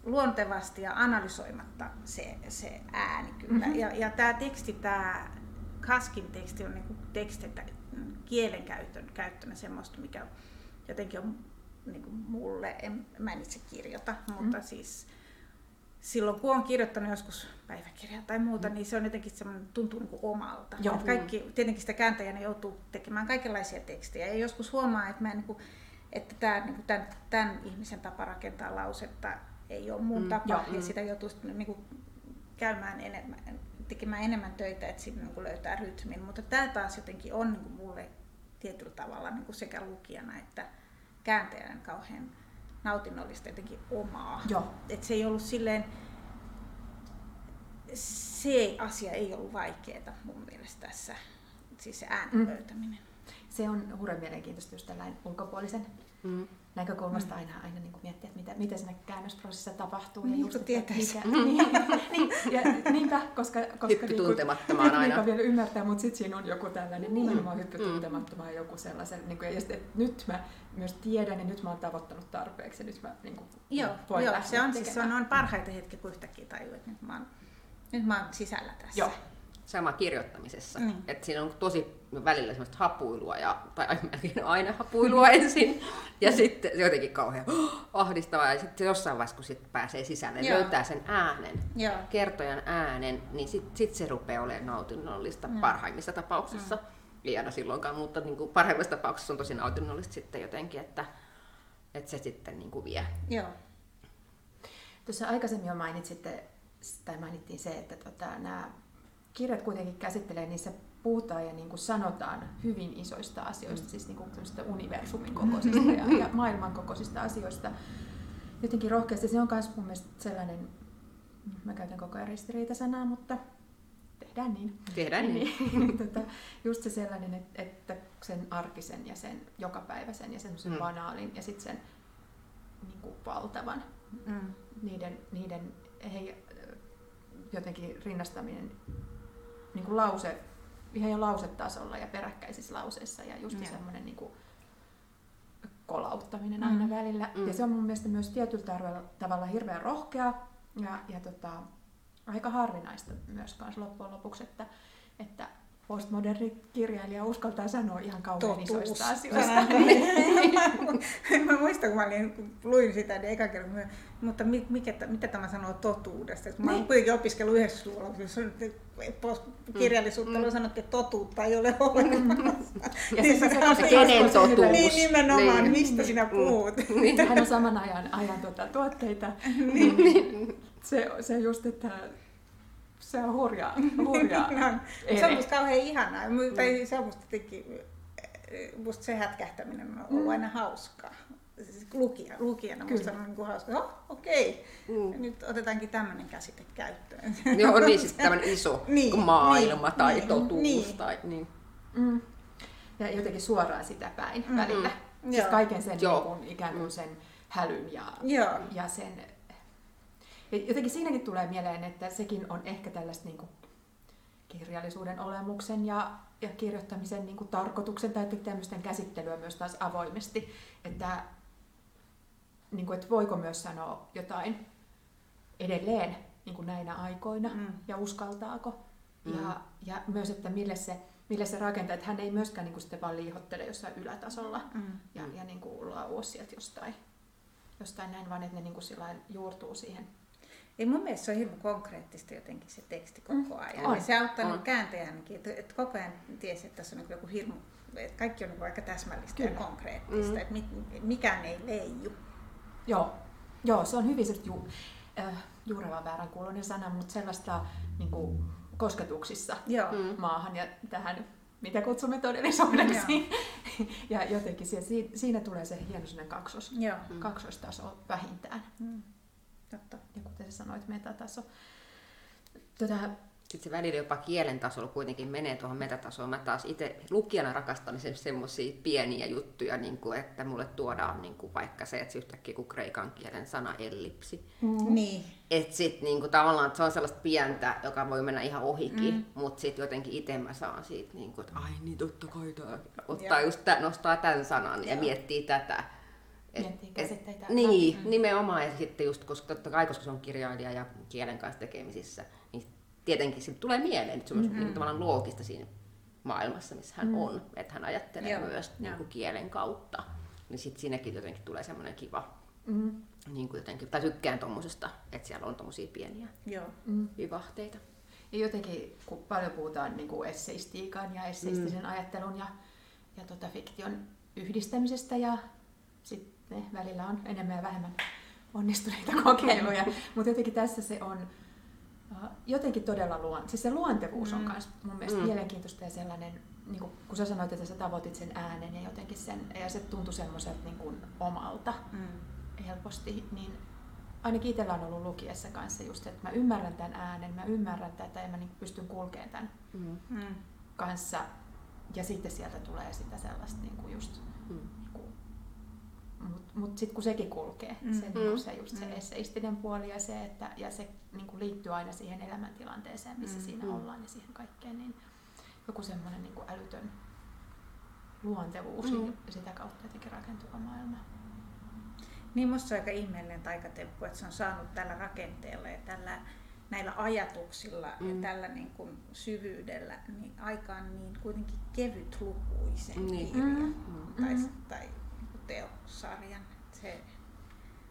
Speaker 3: luontevasti ja analysoimatta se, se ääni kyllä.
Speaker 2: Mhm.
Speaker 3: Ja, ja tämä teksti, tämä Kaskin teksti on niinku teksti, kielenkäytön käyttönä semmoista, mikä jotenkin on niinku mulle, en, mä en itse kirjoita, mutta siis silloin kun on kirjoittanut joskus päiväkirjaa tai muuta, niin se on jotenkin semmoinen, tuntuu niin kuin omalta.
Speaker 2: Joo.
Speaker 3: Kaikki, tietenkin sitä kääntäjänä joutuu tekemään kaikenlaisia tekstejä ja joskus huomaa, että, mä en, niin kuin, että tämä, niin kuin tämän, tämän ihmisen tapa rakentaa lausetta ei ole mun
Speaker 4: Mm,
Speaker 3: tapa
Speaker 2: joo,
Speaker 3: ja
Speaker 2: mm.
Speaker 3: sitä joutuu niin kuin käymään enemmän, tekemään enemmän töitä, että sitten niin löytää rytmin. Mutta tämä taas jotenkin on niin kuin mulle tietyllä tavalla niin kuin sekä lukijana että kääntäjänä kauhean nautinnollista jotenkin omaa.
Speaker 2: Joo.
Speaker 3: Et se ei ollut silleen, se asia ei ollut vaikeaa mun mielestä tässä, siis se äänen
Speaker 2: Mm.
Speaker 3: löytäminen.
Speaker 2: Se on hurjan mielenkiintoista just tällainen ulkopuolisen
Speaker 4: Mm.
Speaker 2: näkökulmasta aina, aina niin kuin miettiä, että mitä, mitä siinä käännösprosessissa tapahtuu.
Speaker 3: Niin,
Speaker 2: just,
Speaker 3: kun
Speaker 2: että
Speaker 3: tietäisi.
Speaker 2: mikä, [laughs] niin, niin, ja, niinpä, koska, koska
Speaker 4: Hyppy
Speaker 2: niinku
Speaker 4: tuntemattomaan [laughs] aina.
Speaker 2: vielä ymmärtää, mutta sitten siinä on joku tällainen nimenomaan hyppy
Speaker 4: Mm.
Speaker 2: tuntemattomaan joku sellaisen, niin kuin, ja sit, että nyt mä myös tiedän ja nyt mä oon tavoittanut tarpeeksi ja nyt mä niin kuin,
Speaker 3: Joo,
Speaker 2: voin
Speaker 3: joo se on siis se on, on parhaita hetkiä, kun yhtäkkiä tajuu, että nyt mä oon, nyt mä oon sisällä tässä.
Speaker 2: Joo.
Speaker 4: Sama kirjoittamisessa.
Speaker 3: Mm.
Speaker 4: Et siinä on tosi välillä semmoista hapuilua, ja, tai melkein aina hapuilua ensin. Ja sitten jotenkin kauhean ahdistavaa. Ja sitten jossain vaiheessa, kun sit pääsee sisälle,
Speaker 3: Joo.
Speaker 4: löytää sen äänen,
Speaker 3: Joo.
Speaker 4: kertojan äänen, niin sitten sit se rupeaa olemaan nautinnollista
Speaker 3: Mm.
Speaker 4: parhaimmissa tapauksissa. Ei aina silloinkaan, mutta niin kuin parhaimmissa tapauksissa on tosi nautinnollista sitten jotenkin, että, että se sitten niin kuin vie.
Speaker 3: Joo.
Speaker 2: Tuossa aikaisemmin jo mainitsitte, tai mainittiin se, että tota, nämä kirjat kuitenkin käsittelee, niissä puhutaan ja niin kuin sanotaan hyvin isoista asioista, siis niin kuin universumin kokoisista ja, ja maailman kokoisista asioista. Jotenkin rohkeasti se on myös mun mielestä sellainen, mä käytän koko ajan ristiriitasanaa, mutta tehdään niin.
Speaker 4: Tehdään [laughs] niin.
Speaker 2: niin tota, just se sellainen, että, että sen arkisen ja sen jokapäiväisen ja semmoisen
Speaker 4: Mm.
Speaker 2: mm. banaalin ja sitten sen niin kuin valtavan
Speaker 3: Mm.
Speaker 2: niiden, niiden hei, jotenkin rinnastaminen niin kuin lause, ihan jo lausetasolla ja peräkkäisissä lauseissa ja just
Speaker 3: Joo.
Speaker 2: semmoinen niin kuin kolauttaminen aina
Speaker 3: Mm.
Speaker 2: välillä.
Speaker 4: Mm.
Speaker 2: Ja se on mun mielestä myös tietyllä tavalla, tavalla hirveän rohkea ja, ja tota, aika harvinaista myös kans loppujen lopuksi, että, että postmoderni kirjailija uskaltaa sanoa ihan kauhean
Speaker 3: Totuus.
Speaker 2: isoista asioista.
Speaker 3: mä muistan, kun mä olin, luin sitä, niin eka kerran, mutta mi- mikä, mitä tämä sanoo totuudesta? Mä olen
Speaker 2: Niin.
Speaker 3: kuitenkin opiskellut 90-luvulla, kun se on- post- kirjallisuutta
Speaker 4: Mm.
Speaker 3: mm. sanottiin, että totuutta ei ole olemassa.
Speaker 2: Ja
Speaker 3: Niin
Speaker 2: se, se,
Speaker 3: se-
Speaker 2: se,
Speaker 4: kenen totuus?
Speaker 3: Niin nimenomaan,
Speaker 4: Niin.
Speaker 3: mistä sinä
Speaker 4: Mm.
Speaker 3: puhut?
Speaker 2: Hän on saman ajan, ajan tuota, tuotteita. niin, se, se just, että se on hurjaa. hurjaa. [laughs]
Speaker 3: No, se on musta kauhean ihanaa. Mu- Tai se on musta jotenkin, musta se hätkähtäminen on ollut
Speaker 2: Mm.
Speaker 3: aina hauskaa. Siis lukija, lukijana musta on niin kuin hauska. Oh, okei,
Speaker 4: Mm.
Speaker 3: nyt otetaankin tämmöinen käsite käyttöön. [laughs]
Speaker 4: Joo, niin sitten tämmöinen iso [laughs]
Speaker 3: Niin,
Speaker 4: niin, maailma
Speaker 3: niin,
Speaker 4: tai
Speaker 3: niin,
Speaker 4: totuus.
Speaker 3: niin.
Speaker 4: Tai, niin.
Speaker 2: Mm. Ja jotenkin suoraan sitä päin
Speaker 3: Mm.
Speaker 2: välillä.
Speaker 3: Mm.
Speaker 2: Siis
Speaker 3: Joo.
Speaker 2: kaiken sen
Speaker 4: Joo.
Speaker 2: niin kuin, ikään kuin sen hälyn ja,
Speaker 3: Joo.
Speaker 2: ja sen... Ja jotenkin siinäkin tulee mieleen, että sekin on ehkä tällaista niin kuin kirjallisuuden olemuksen ja, ja kirjoittamisen niin kuin tarkoituksen tai tämmöisten käsittelyä myös taas avoimesti. Että, niin kuin, että voiko myös sanoa jotain edelleen niin kuin näinä aikoina
Speaker 3: Mm.
Speaker 2: ja uskaltaako.
Speaker 4: Mm.
Speaker 2: Ja, ja myös, että mille se, mille se rakentaa, että hän ei myöskään niin kuin sitten vaan liihottele jossain ylätasolla
Speaker 3: Mm.
Speaker 2: ja, ja niin kuin laua sieltä jostain, jostain näin, vaan että ne niin kuin juurtuu siihen.
Speaker 3: Ja mun mielestä se on hirveän konkreettista jotenkin se teksti koko
Speaker 2: Mm,
Speaker 3: ajan.
Speaker 2: on,
Speaker 3: Ja se auttaa
Speaker 4: on.
Speaker 3: niin kääntäjänkin, että, että koko ajan tiesi, että tässä on niin joku hirmu, että kaikki on niin aika täsmällistä
Speaker 2: Kyllä.
Speaker 3: ja konkreettista,
Speaker 4: Mm.
Speaker 3: että mit, mikään ei leiju.
Speaker 2: Joo, joo se on hyvin ju, äh, juurevan väärän kuuloinen sana, mutta sellaista niin kuin kosketuksissa
Speaker 3: Joo.
Speaker 4: Mm.
Speaker 2: maahan ja tähän, mitä kutsumme todellisuudeksi. [laughs] ja jotenkin siinä, siinä tulee se hieno kaksos,
Speaker 3: Joo.
Speaker 4: Mm.
Speaker 2: kaksoistaso vähintään.
Speaker 3: Mm. Totta.
Speaker 2: Ja kuten sä sanoit, metataso. Tota,
Speaker 4: sitten se välillä jopa kielen tasolla kuitenkin menee tuohon metatasoon. Mä taas itse lukijana rakastan se, semmoisia pieniä juttuja, niin kuin, että mulle tuodaan niin kuin vaikka se, että se yhtäkkiä kuin kreikan kielen sana ellipsi.
Speaker 3: Mm. Niin.
Speaker 4: Että sit niin kuin, tavallaan että se on sellaista pientä, joka voi mennä ihan ohikin, mm. mutta sitten jotenkin itse mä saan siitä, niin kuin, että ai niin totta kai tämä. Ottaa just tämän, nostaa tämän sanan ja miettii tätä.
Speaker 2: Miettii käsitteitä.
Speaker 4: Niin, mm. nimenomaan. Ja sitten just, koska totta kai, koska se on kirjailija ja kielen kanssa tekemisissä, niin tietenkin sille tulee mieleen, että se on mm-hmm. niin tavallaan loogista siinä maailmassa, missä hän mm. on, että hän ajattelee Joo. myös niin kuin kielen kautta. Niin sitten siinäkin jotenkin tulee semmoinen kiva, mm. niin kuin jotenkin, tai tykkään tuommoisesta, että siellä on tuommoisia pieniä Joo. Mm. vivahteita.
Speaker 2: Ja jotenkin, kun paljon puhutaan niin kuin esseistiikan ja esseistisen mm. ajattelun ja, ja tota fiktion yhdistämisestä ja sitten välillä on enemmän ja vähemmän onnistuneita [laughs] kokeiluja, mutta jotenkin tässä se on jotenkin todella luon, siis se luontevuus on myös mm. mun mielestä mm. mielenkiintoista ja sellainen, niin kuin, kun sä sanoit, että sä tavoitit sen äänen ja jotenkin sen, ja se tuntui semmoiselta niin kuin omalta mm. helposti, niin ainakin itsellä on ollut lukiessa kanssa just, että mä ymmärrän tämän äänen, mä ymmärrän tätä ja mä niin pystyn kulkemaan tämän mm. kanssa. Ja sitten sieltä tulee sitä sellaista niin kuin just mm. Mutta mut sitten kun sekin kulkee, mm. se, niin se, just se mm. esseistinen puoli ja se, että ja se niin kuin liittyy aina siihen elämäntilanteeseen, missä mm. siinä mm. ollaan ja siihen kaikkeen, niin joku semmoinen niin älytön luontevuus mm. ja sitä kautta jotenkin rakentuva maailma.
Speaker 3: Niin musta se on aika ihmeellinen taikatemppu, että se on saanut tällä rakenteella ja tällä, näillä ajatuksilla mm. ja tällä niin kuin syvyydellä niin aikaan niin kuitenkin kevyt lukuisen niin. kirjan mm. tai, mm. tai teossarjan. Se,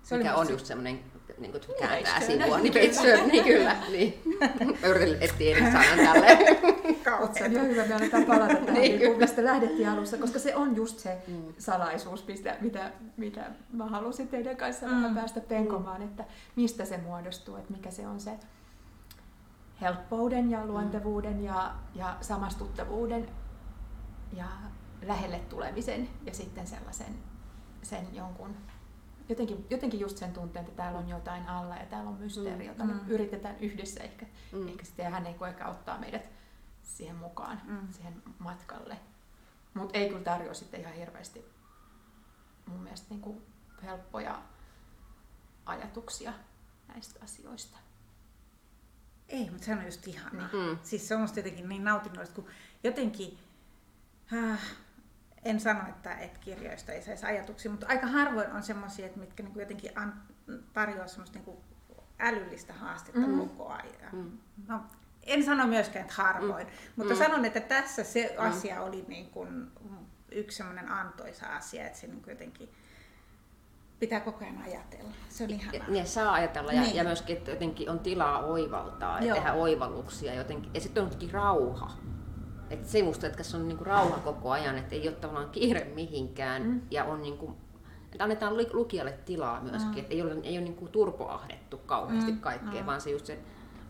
Speaker 4: se Mikä on just semmoinen, niin kuin kääntää sivua, niin Page niin kyllä. Niin. Mä yritin etsiä eri sanan tälleen.
Speaker 2: Se on ihan hyvä, me aletaan palata tähän, niin, niin mistä lähdettiin alussa, koska se on just se mm. salaisuus, mistä, mitä, mitä mä halusin teidän kanssa mm. vähän päästä penkomaan, että mistä se muodostuu, että mikä se on se helppouden ja luontevuuden ja, ja samastuttavuuden ja lähelle tulemisen ja sitten sellaisen sen jonkun, jotenkin, jotenkin just sen tunteen, että täällä on jotain alla ja täällä on mysteeri, mm. jota me mm. yritetään yhdessä ehkä, mm. ehkä sitten, ja hän ei ehkä ottaa meidät siihen mukaan, mm. siihen matkalle. Mutta ei kyllä tarjoa sitten ihan hirveästi mun mielestä niin kuin helppoja ajatuksia näistä asioista.
Speaker 3: Ei, mutta se on just ihana. Mm. Siis se on musta jotenkin niin nautinnollista, kun jotenkin äh, en sano, että, että kirjoista ei saisi ajatuksia, mutta aika harvoin on semmoisia, että mitkä niin jotenkin an, tarjoaa semmoista niin älyllistä haastetta mm. koko ajan. Mm. No, en sano myöskään, että harvoin, mm. mutta mm. sanon, että tässä se mm. asia oli niin kuin yksi semmoinen antoisa asia, että se niin jotenkin pitää koko ajan ajatella. Se on ihanaa.
Speaker 4: Ja, ja saa ajatella ja, niin. ja myöskin, että jotenkin on tilaa oivaltaa ja Joo. tehdä oivalluksia jotenkin. Ja sitten on jotenkin rauha että se musta, että se on niinku rauha koko ajan, että ei ole tavallaan kiire mihinkään mm. ja on niinku, että annetaan lukijalle tilaa myöskin, mm. että ei ole, ei ole niinku turpoahdettu kauheasti mm. kaikkea, mm. vaan se just se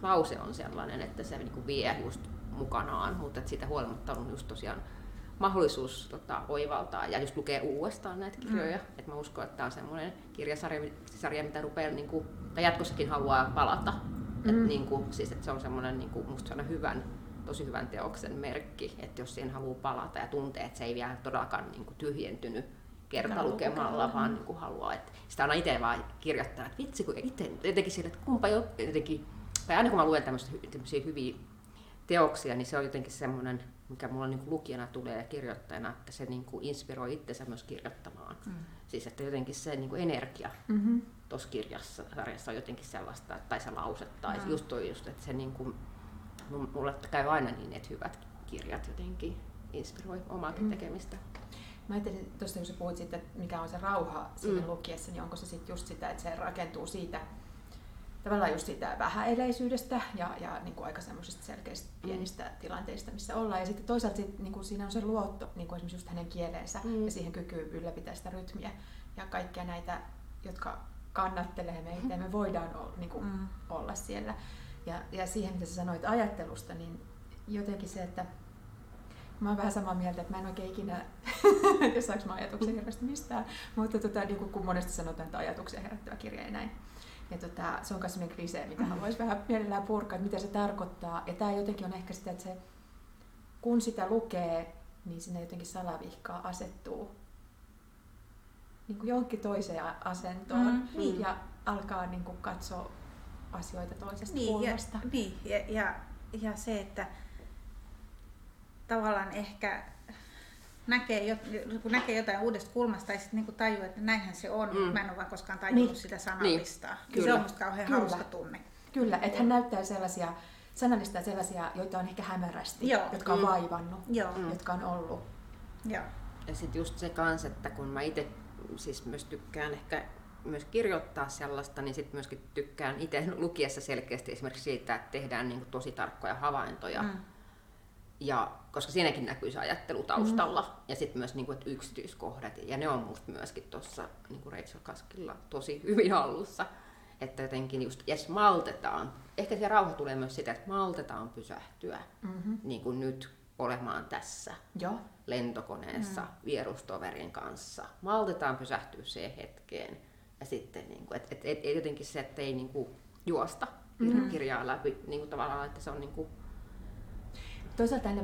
Speaker 4: lause on sellainen, että se niinku vie just mukanaan, mutta että siitä huolimatta on just tosiaan mahdollisuus tota, oivaltaa ja just lukea uudestaan näitä kirjoja. Mm. Et mä uskon, että tämä on semmoinen kirjasarja, sarja, mitä rupeaa, niin kuin, tai jatkossakin haluaa palata. Mm. Et, niin kuin, siis, että se on semmoinen niin kuin, musta hyvän tosi hyvän teoksen merkki, että jos siihen haluaa palata ja tuntee, että se ei vielä todellakaan niin kuin tyhjentynyt kertalukemalla, vaan niin kuin haluaa, että sitä on itse vaan kirjoittaa, että vitsi kun itse jotenkin sille, että kumpa jotenkin, tai aina kun mä luen tämmöisiä hyviä teoksia, niin se on jotenkin semmoinen, mikä mulla niin kuin lukijana tulee ja kirjoittajana, että se niin kuin inspiroi itsensä myös kirjoittamaan. Mm. Siis että jotenkin se niin kuin energia mm-hmm. tuossa kirjassa, sarjassa on jotenkin sellaista, tai se lause, tai mm. just toi just, että se niin kuin, mulle käy aina niin, että hyvät kirjat jotenkin inspiroi omaa mm. tekemistä.
Speaker 2: Mä ajattelin tuosta, kun sä puhuit siitä, että mikä on se rauha siinä mm. lukiessa, niin onko se sitten just sitä, että se rakentuu siitä tavallaan just siitä vähäeleisyydestä ja, ja niin kuin aika semmoisista selkeistä mm. pienistä mm. tilanteista, missä ollaan. Ja sitten toisaalta sit, niin kuin siinä on se luotto niin kuin esimerkiksi just hänen kieleensä mm. ja siihen kykyyn ylläpitää sitä rytmiä ja kaikkia näitä, jotka kannattelee meitä ja me voidaan olla, niin kuin, mm. olla siellä. Ja, ja siihen, mitä sä sanoit ajattelusta, niin jotenkin se, että mä oon vähän samaa mieltä, että mä en oikein ikinä, [laughs] en saanko mä ajatuksia hirveästi mistään, mutta tota, niin kuin, kun monesti sanotaan, että ajatuksia herättävä kirja ja näin. Ja tota, se on myös sellainen klisee, mitä haluaisi vähän mielellään purkaa, että mitä se tarkoittaa. Ja tämä jotenkin on ehkä sitä, että se, kun sitä lukee, niin sinne jotenkin salavihkaa asettuu niin kuin johonkin toiseen asentoon
Speaker 3: Mm, niin.
Speaker 2: ja alkaa niin kuin katsoa asioita toisesta
Speaker 3: Niin, ja,
Speaker 2: kulmasta.
Speaker 3: niin ja, ja, ja se, että tavallaan ehkä näkee, jo, kun näkee jotain uudesta kulmasta ja sitten niinku tajuu, että näinhän se on,
Speaker 4: Mm.
Speaker 3: mä en ole vaan koskaan tajunnut
Speaker 2: Niin.
Speaker 3: sitä sanallistaa. Niin. Se on musta kauhean
Speaker 2: Kyllä.
Speaker 3: hauska tunne.
Speaker 2: Kyllä, että hän näyttää sellaisia, sanallistaa sellaisia, joita on ehkä hämärästi,
Speaker 3: Joo.
Speaker 2: jotka on
Speaker 4: Mm.
Speaker 2: vaivannut,
Speaker 3: Joo,
Speaker 4: Mm.
Speaker 2: jotka on ollut.
Speaker 3: joo.
Speaker 4: Ja sitten just se kans, että kun mä itse siis myös tykkään ehkä myös kirjoittaa sellaista, niin sitten myöskin tykkään itse lukiessa selkeästi esimerkiksi siitä, että tehdään niin tosi tarkkoja havaintoja.
Speaker 3: Mm.
Speaker 4: Ja, koska siinäkin näkyy se ajattelu taustalla mm. ja sitten myös niin kuin, että yksityiskohdat. Ja ne on musta myöskin tuossa niin Rachel Kaskilla tosi hyvin hallussa. Että jotenkin just, yes, maltetaan. Ehkä se rauha tulee myös sitä, että maltetaan pysähtyä
Speaker 2: Mm-hmm.
Speaker 4: niin kuin nyt olemaan tässä
Speaker 2: Joo.
Speaker 4: lentokoneessa mm. vierustoverin kanssa. Maltetaan pysähtyä siihen hetkeen. Ja sitten niin kuin, et, et, et, et jotenkin se, että ei niin kuin, juosta
Speaker 2: Mm.
Speaker 4: kirjaa läpi niin kuin, tavallaan, että se on niin kuin,
Speaker 2: Toisaalta ne,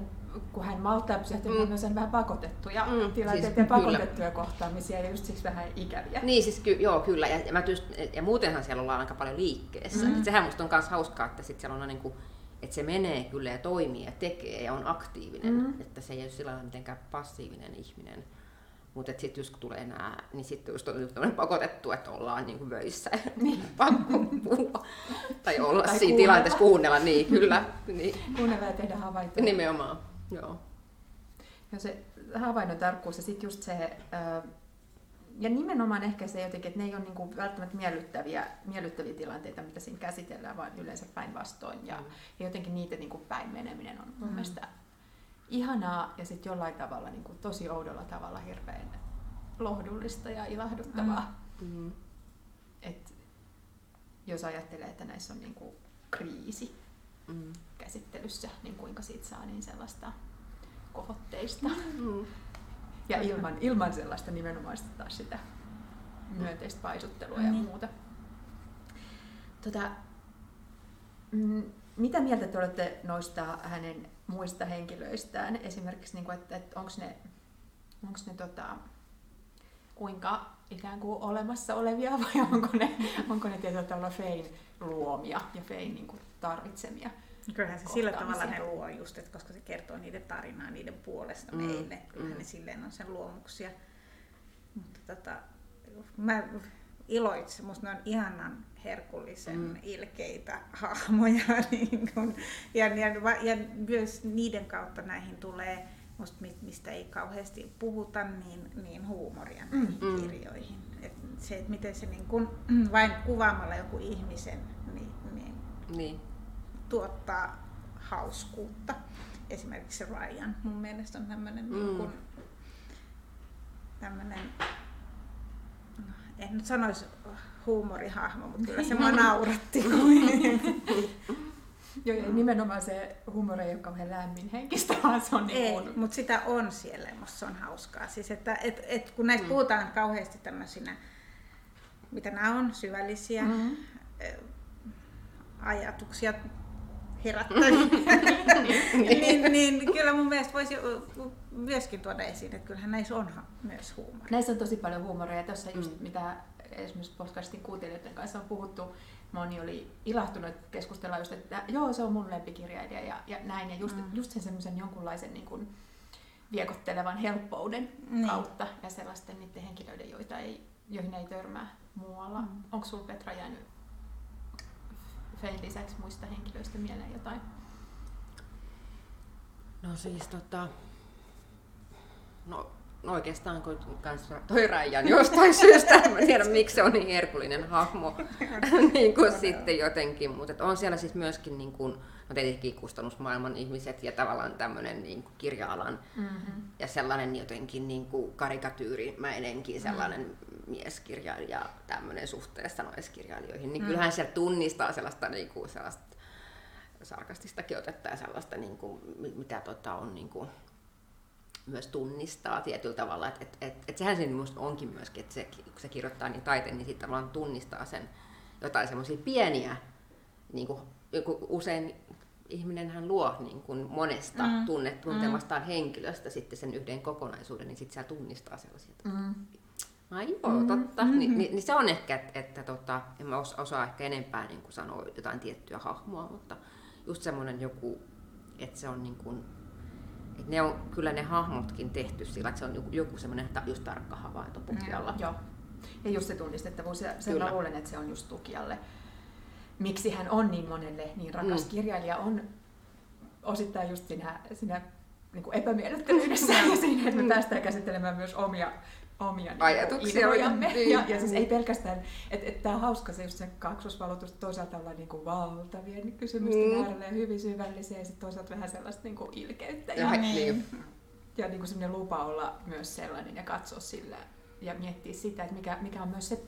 Speaker 2: kun hän malttaa pysähtyä,
Speaker 4: Mm.
Speaker 2: mm. myös on vähän pakotettuja
Speaker 4: Mm,
Speaker 2: mm. tilanteita
Speaker 4: siis
Speaker 2: ja
Speaker 4: kyllä.
Speaker 2: pakotettuja kohtaamisia ja just siksi vähän ikäviä.
Speaker 4: Niin siis ky- joo, kyllä. Ja, ja, mä tyst, ja muutenhan siellä ollaan aika paljon liikkeessä.
Speaker 2: Mm.
Speaker 4: Mm. sehän musta on myös hauskaa, että sit siellä on niin kuin, että se menee kyllä ja toimii ja tekee ja on aktiivinen.
Speaker 2: Mm.
Speaker 4: Mm. Että se ei ole sillä lailla mitenkään passiivinen ihminen. Mutta sitten just kun tulee nämä, niin sitten just on pakotettu, että ollaan [laughs] niin kuin vöissä.
Speaker 2: Niin.
Speaker 4: Pakko puhua. Tai olla
Speaker 2: Tai
Speaker 4: siinä
Speaker 2: kuunnella.
Speaker 4: tilanteessa kuunnella, niin kyllä. [laughs] Niin.
Speaker 2: Kuunnella ja tehdä havaintoja.
Speaker 4: Nimenomaan, joo.
Speaker 2: Ja se havainnon tarkkuus ja sitten just se, ja nimenomaan ehkä se jotenkin, että ne ei ole niinku välttämättä miellyttäviä, miellyttäviä tilanteita, mitä siinä käsitellään, vaan yleensä päinvastoin. Ja,
Speaker 4: Mm.
Speaker 2: ja jotenkin niitä niinku päin meneminen on mun
Speaker 3: Mm.
Speaker 2: mielestä ihanaa ja sitten jollain tavalla niinku tosi oudolla tavalla hirveän lohdullista ja ilahduttavaa.
Speaker 4: Mm.
Speaker 2: Et jos ajattelee, että näissä on niinku kriisi
Speaker 4: Mm.
Speaker 2: käsittelyssä, niin kuinka siitä saa niin sellaista kohotteista.
Speaker 4: Mm.
Speaker 2: Ja ilman, ilman sellaista nimenomaista taas sitä myönteistä paisuttelua ja
Speaker 3: Niin.
Speaker 2: muuta. Tota, mm, mitä mieltä te olette noista hänen muista henkilöistään? Esimerkiksi, niin kuin, että, että onko ne, onks ne tota, kuinka ikään kuin olemassa olevia vai [laughs] onko ne, onko ne tietyllä tavalla Fein luomia ja Fein niin kuin tarvitsemia?
Speaker 3: Kyllähän se sillä tavalla ne luo just, että koska se kertoo niiden tarinaa niiden puolesta
Speaker 4: Mm,
Speaker 3: meille. Kyllähän
Speaker 4: mm.
Speaker 3: ne silleen on sen luomuksia. Mutta tota, mä iloitsen, musta ne on ihanan herkullisen
Speaker 4: Mm.
Speaker 3: mm. ilkeitä hahmoja. [laughs] Niin kun, ja, ja, ja myös niiden kautta näihin tulee, musta mi- mistä ei kauheasti puhuta, niin, niin huumoria näihin
Speaker 4: Mm.
Speaker 3: mm. kirjoihin. Et se, että miten se niin kun, [clears throat] vain kuvaamalla joku ihmisen, niin, niin
Speaker 4: Niin.
Speaker 3: tuottaa hauskuutta. Esimerkiksi Ryan mun mielestä on tämmöinen
Speaker 4: Mm.
Speaker 3: mm. niin tämmönen, en nyt sanoisi huumorihahmo, mutta kyllä se [laughs] mua nauratti. [laughs]
Speaker 2: Joo, ja nimenomaan se huumori ei ole kauhean lämmin henkistä, vaan se on niin
Speaker 3: Ei,
Speaker 2: kuin,
Speaker 3: mutta sitä on siellä ja musta se on hauskaa. Siis että, et, et, kun näistä
Speaker 4: Mm.
Speaker 3: mm. puhutaan kauheasti tämmöisinä, mitä nämä on, syvällisiä ö, ajatuksia herättäviä, [laughs] niin, niin kyllä mun mielestä voisi myöskin tuoda esiin, että kyllähän näissä on myös huumoria.
Speaker 2: Näissä on tosi paljon huumoria. Tuossa just
Speaker 4: Mm.
Speaker 2: mitä esimerkiksi podcastin kuuntelijoiden kanssa on puhuttu, moni oli ilahtunut että keskustellaan just, että joo, se on mun lempikirjailija ja, ja näin. Ja just, mm. Just sen semmoisen jonkunlaisen niin kuin viekottelevan helppouden
Speaker 3: Niin.
Speaker 2: kautta ja sellaisten niiden henkilöiden, joita ei, joihin ei törmää muualla. Mm.
Speaker 3: Mm.
Speaker 2: Onko sulla Petra jäänyt Fein lisäksi muista henkilöistä mieleen jotain?
Speaker 4: No siis tota... No, no oikeastaan kun kanssa toi Rajan jostain syystä, en tiedä miksi se on niin herkullinen hahmo [laughs] niin kuin sitten jotenkin, mutta on siellä siis myöskin niin kuin, no tietenkin kustannusmaailman ihmiset ja tavallaan tämmöinen niin kuin kirja-alan
Speaker 2: Mm-hmm.
Speaker 4: ja sellainen jotenkin niin kuin karikatyyrimäinenkin sellainen mieskirjailija tämmöinen suhteessa naiskirjailijoihin, niin
Speaker 3: Mm.
Speaker 4: kyllähän sieltä tunnistaa sellaista, niin kuin, sellaista sarkastistakin otetta ja sellaista, niin kuin, mi- mitä tota, on niin kuin, myös tunnistaa tietyllä tavalla. Että et, et, et sehän se minusta onkin myöskin, että se, kun se kirjoittaa niin taiteen, niin sitten tavallaan tunnistaa sen jotain semmoisia pieniä, niin kuin, joku usein ihminenhän luo niin kuin monesta mm. tunne, tuntemastaan mm. henkilöstä sitten sen yhden kokonaisuuden, niin sitten siellä tunnistaa sellaisia. Mm. Ai joo, mm. totta. Mm-hmm. Ni, ni, niin se on ehkä, että, että tota, en mä osaa ehkä enempää niin kuin sanoa jotain tiettyä hahmoa, mutta just semmoinen joku, että se on niin kuin, että ne on kyllä ne hahmotkin tehty sillä, että se on joku, joku semmoinen just tarkka havainto Pukialla. Mm,
Speaker 2: joo. Ja just se tunnistettavuus, ja sen mä luulen, että se on just Tukialle. Miksi hän on niin monelle niin rakas mm. kirjailija, on osittain just siinä, siinä niin kuin epämiellyttävyydessä [laughs] ja siinä, että me mm. päästään käsittelemään myös omia omia niin ajatuksia. Niin. Ja, ja siis ei pelkästään, että et, tämä on hauska se just se kaksosvalotus, toisaalta ollaan niin kuin valtavien kysymysten mm. äärellä ja hyvin syvällisiä ja sitten toisaalta vähän sellaista niin kuin ilkeyttä. Ja, ja, niin. ja niin kuin sellainen lupa olla myös sellainen ja katsoa sillä ja miettiä sitä, että mikä, mikä on myös se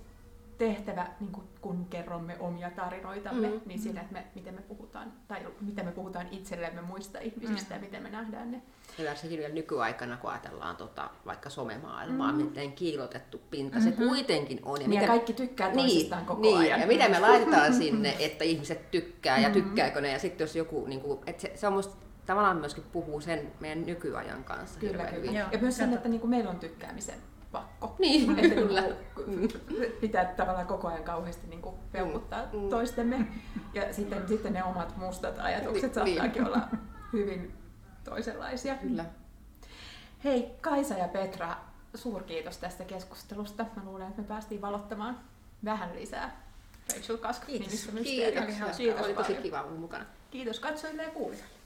Speaker 2: tehtävä, niin kuin kun kerromme omia tarinoitamme, mm. niin siinä, että me, miten me puhutaan, tai miten me puhutaan itsellemme muista ihmisistä mm. ja miten me nähdään ne.
Speaker 4: Ja varsinkin vielä nykyaikana, kun ajatellaan tota, vaikka somemaailmaa, mm. miten kiilotettu pinta mm-hmm. se kuitenkin on.
Speaker 2: Ja, niin miten,
Speaker 4: kaikki
Speaker 2: tykkää niin, toisistaan niin, koko
Speaker 4: niin,
Speaker 2: ajan.
Speaker 4: Ja miten me laitetaan [laughs] sinne, että ihmiset tykkää ja mm-hmm. tykkääkö ne. Ja sitten jos joku, niin kuin, että se, se on musta tavallaan myöskin puhuu sen meidän nykyajan kanssa.
Speaker 2: Kyllä, kyllä. Ja, ja myös sen, että niin kuin meillä on tykkäämisen pakko.
Speaker 4: Niin,
Speaker 2: että niinku kyllä. Pitää tavallaan koko ajan kauheasti niin kuin peukuttaa mm. toistemme. Ja sitten, sitten ne omat mustat ajatukset niin, saattaakin niin. olla hyvin toisenlaisia.
Speaker 4: Kyllä.
Speaker 2: Hei Kaisa ja Petra, suurkiitos tästä keskustelusta. Mä luulen, että me päästiin valottamaan vähän lisää Rachel Kask
Speaker 4: Kiitos. Kiitos. Kiitos. Kiitos. Oli tosi kiva olla mukana.
Speaker 2: Kiitos katsojille ja kuulijoille.